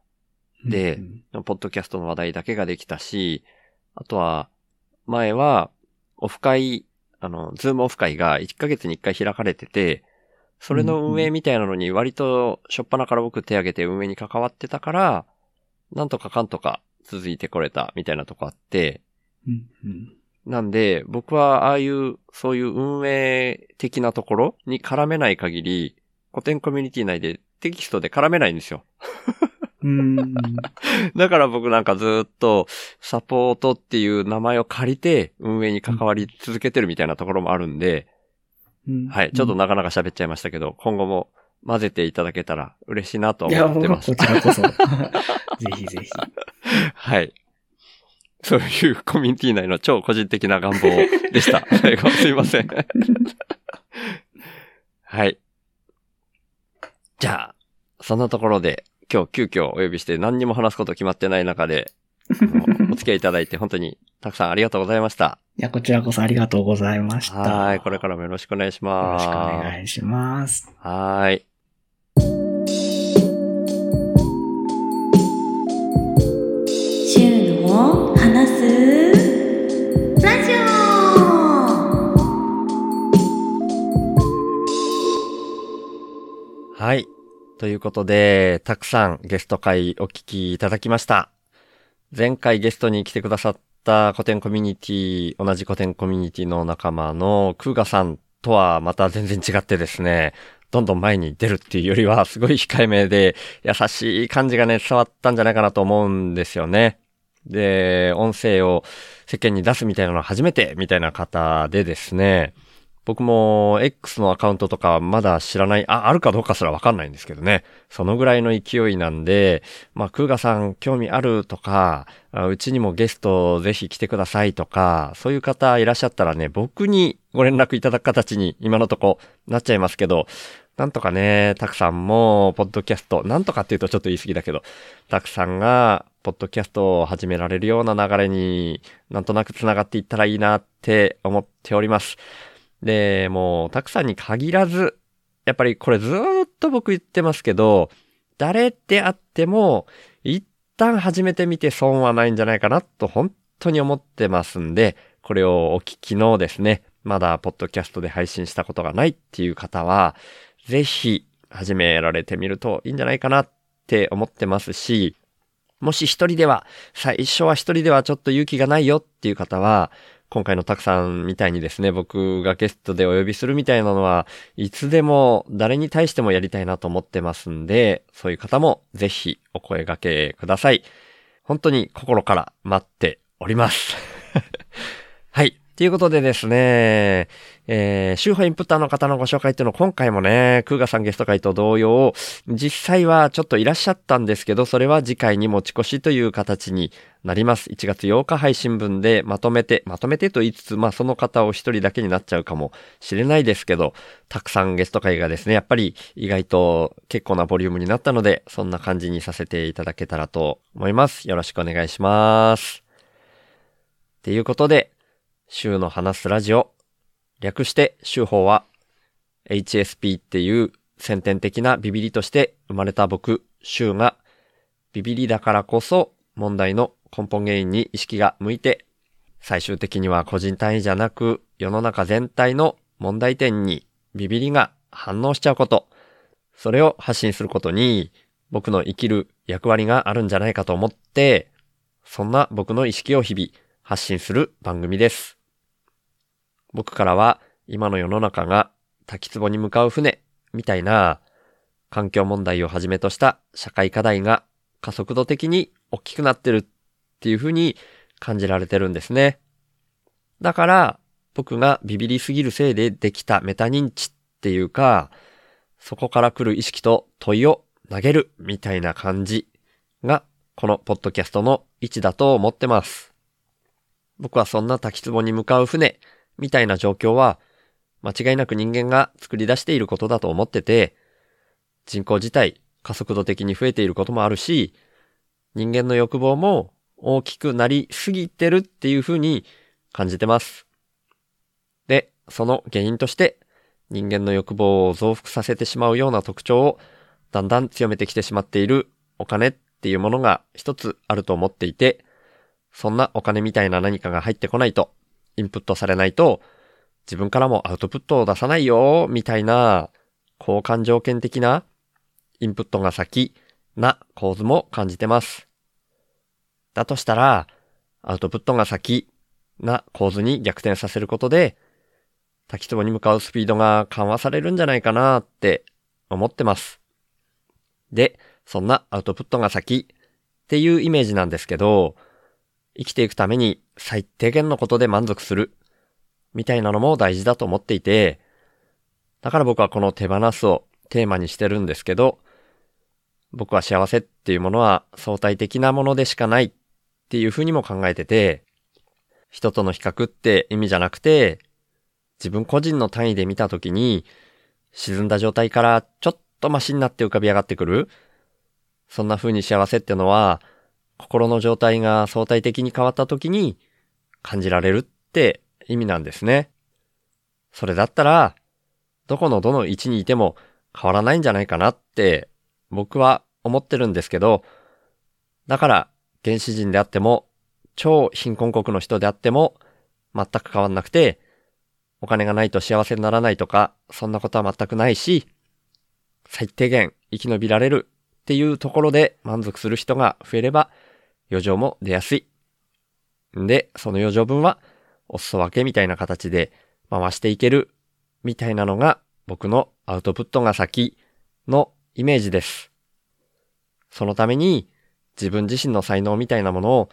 でうんポッドキャストの話題だけができたし、あとは、前は、オフ会、あの、ズームオフ会が1ヶ月に1回開かれてて、それの運営みたいなのに割としょっぱなから僕手挙げて運営に関わってたから、なんとかかんとか続いてこれたみたいなとこあって、うんうんなんで、僕はああいう、そういう運営的なところに絡めない限り、古典コミュニティ内でテキストで絡めないんですよ。うん。だから僕なんかずっとサポートっていう名前を借りて運営に関わり続けてるみたいなところもあるんで、うんはい、ちょっとなかなか喋っちゃいましたけど、今後も混ぜていただけたら嬉しいなといや、思ってますもうこ。ちらこそ。ぜひぜひ。はい。そういうコミュニティ内の超個人的な願望でした。最 後すいません。はい。じゃあ、そんなところで、今日急遽お呼びして何にも話すこと決まってない中で、お付き合いいただいて本当にたくさんありがとうございました。いや、こちらこそありがとうございました。はい。これからもよろしくお願いしよろます。しくお願いします。はい。はい。ということで、たくさんゲスト会お聞きいただきました。前回ゲストに来てくださった古典コミュニティ、同じ古典コミュニティの仲間のクーガさんとはまた全然違ってですね、どんどん前に出るっていうよりはすごい控えめで優しい感じがね伝わったんじゃないかなと思うんですよね。で、音声を世間に出すみたいなのは初めてみたいな方でですね、僕も X のアカウントとかまだ知らない、あ、あるかどうかすらわかんないんですけどね。そのぐらいの勢いなんで、まあ、クーガさん興味あるとか、うちにもゲストぜひ来てくださいとか、そういう方いらっしゃったらね、僕にご連絡いただく形に今のとこなっちゃいますけど、なんとかね、たくさんも、ポッドキャスト、なんとかっていうとちょっと言い過ぎだけど、たくさんが、ポッドキャストを始められるような流れになんとなく繋がっていったらいいなって思っております。で、もう、たくさんに限らず、やっぱりこれずっと僕言ってますけど、誰であっても、一旦始めてみて損はないんじゃないかなと本当に思ってますんで、これをお聞きのですね、まだポッドキャストで配信したことがないっていう方は、ぜひ始められてみるといいんじゃないかなって思ってますし、もし一人では、最初は一人ではちょっと勇気がないよっていう方は、今回のたくさんみたいにですね、僕がゲストでお呼びするみたいなのは、いつでも誰に対してもやりたいなと思ってますんで、そういう方もぜひお声掛けください。本当に心から待っております。はい。ということでですね、えー、週報インプッターの方のご紹介っていうのを今回もね、クーガさんゲスト会と同様、実際はちょっといらっしゃったんですけど、それは次回に持ち越しという形になります。1月8日配信分でまとめて、まとめてと言いつつ、まあその方を一人だけになっちゃうかもしれないですけど、たくさんゲスト会がですね、やっぱり意外と結構なボリュームになったので、そんな感じにさせていただけたらと思います。よろしくお願いします。っていうことで、週の話すラジオ、略して週報は HSP っていう先天的なビビリとして生まれた僕、週がビビリだからこそ問題の根本原因に意識が向いて、最終的には個人単位じゃなく世の中全体の問題点にビビリが反応しちゃうこと、それを発信することに僕の生きる役割があるんじゃないかと思って、そんな僕の意識を日々発信する番組です。僕からは今の世の中が滝壺に向かう船みたいな環境問題をはじめとした社会課題が加速度的に大きくなってるっていうふうに感じられてるんですね。だから僕がビビりすぎるせいでできたメタ認知っていうか、そこから来る意識と問いを投げるみたいな感じがこのポッドキャストの位置だと思ってます。僕はそんな滝壺に向かう船みたいな状況は間違いなく人間が作り出していることだと思ってて、人口自体加速度的に増えていることもあるし、人間の欲望も大きくなりすぎてるっていうふうに感じてます。で、その原因として人間の欲望を増幅させてしまうような特徴をだんだん強めてきてしまっているお金っていうものが一つあると思っていて、そんなお金みたいな何かが入ってこないと、インプットされないと、自分からもアウトプットを出さないよ、みたいな、交換条件的な、インプットが先な構図も感じてます。だとしたら、アウトプットが先な構図に逆転させることで、滝壺に向かうスピードが緩和されるんじゃないかなって思ってます。で、そんなアウトプットが先っていうイメージなんですけど、生きていくために最低限のことで満足するみたいなのも大事だと思っていて、だから僕はこの手放すをテーマにしてるんですけど、僕は幸せっていうものは相対的なものでしかないっていうふうにも考えてて、人との比較って意味じゃなくて、自分個人の単位で見たときに、沈んだ状態からちょっとマシになって浮かび上がってくる。そんな風に幸せってのは、心の状態が相対的に変わったときに感じられるって意味なんですね。それだったら、どこのどの位置にいても変わらないんじゃないかなって僕は思ってるんですけど、だから原始人であっても、超貧困国の人であっても全く変わんなくて、お金がないと幸せにならないとか、そんなことは全くないし、最低限生き延びられるっていうところで満足する人が増えれば、余剰も出やすい。んで、その余剰分は、お裾分けみたいな形で回していける、みたいなのが僕のアウトプットが先のイメージです。そのために自分自身の才能みたいなものを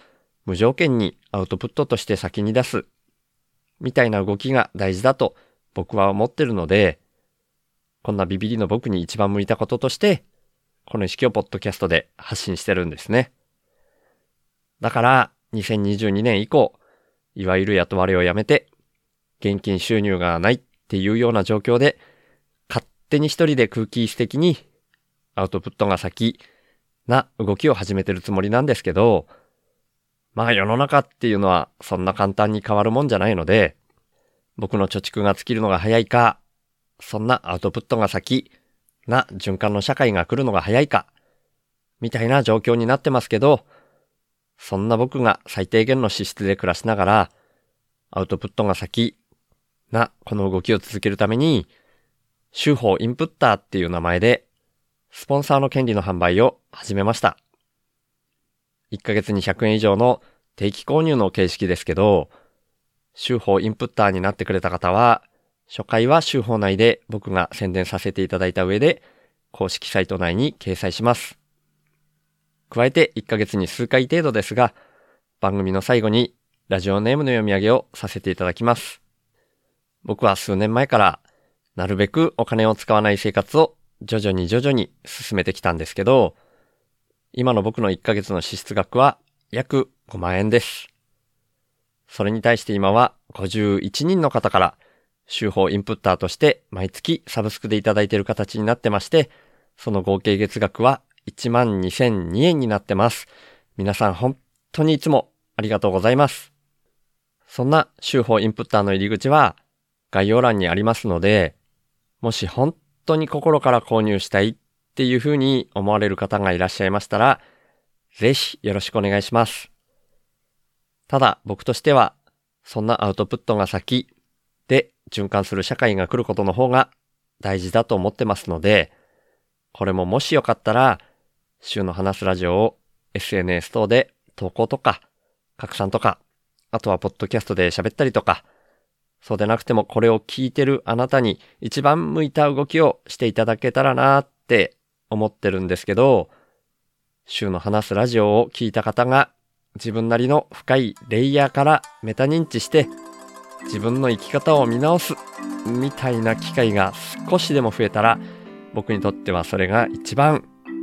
無条件にアウトプットとして先に出す、みたいな動きが大事だと僕は思ってるので、こんなビビリの僕に一番向いたこととして、この意識をポッドキャストで発信してるんですね。だから、2022年以降、いわゆる雇われをやめて、現金収入がないっていうような状況で、勝手に一人で空気質的にアウトプットが先な動きを始めてるつもりなんですけど、まあ世の中っていうのはそんな簡単に変わるもんじゃないので、僕の貯蓄が尽きるのが早いか、そんなアウトプットが先な循環の社会が来るのが早いか、みたいな状況になってますけど、そんな僕が最低限の資質で暮らしながら、アウトプットが先なこの動きを続けるために、週報インプッターっていう名前で、スポンサーの権利の販売を始めました。1ヶ月に100円以上の定期購入の形式ですけど、週報インプッターになってくれた方は、初回は週報内で僕が宣伝させていただいた上で、公式サイト内に掲載します。加えて1ヶ月に数回程度ですが、番組の最後にラジオネームの読み上げをさせていただきます。僕は数年前から、なるべくお金を使わない生活を徐々に徐々に進めてきたんですけど、今の僕の1ヶ月の支出額は約5万円です。それに対して今は51人の方から、週報インプッターとして毎月サブスクでいただいている形になってまして、その合計月額は12,002円になってます。皆さん本当にいつもありがとうございます。そんな週報インプッターの入り口は概要欄にありますので、もし本当に心から購入したいっていうふうに思われる方がいらっしゃいましたら、ぜひよろしくお願いします。ただ僕としては、そんなアウトプットが先で循環する社会が来ることの方が大事だと思ってますので、これももしよかったら、週の話すラジオを SNS 等で投稿とか、拡散とか、あとはポッドキャストで喋ったりとか、そうでなくてもこれを聞いてるあなたに一番向いた動きをしていただけたらなって思ってるんですけど、週の話すラジオを聞いた方が自分なりの深いレイヤーからメタ認知して自分の生き方を見直すみたいな機会が少しでも増えたら僕にとってはそれが一番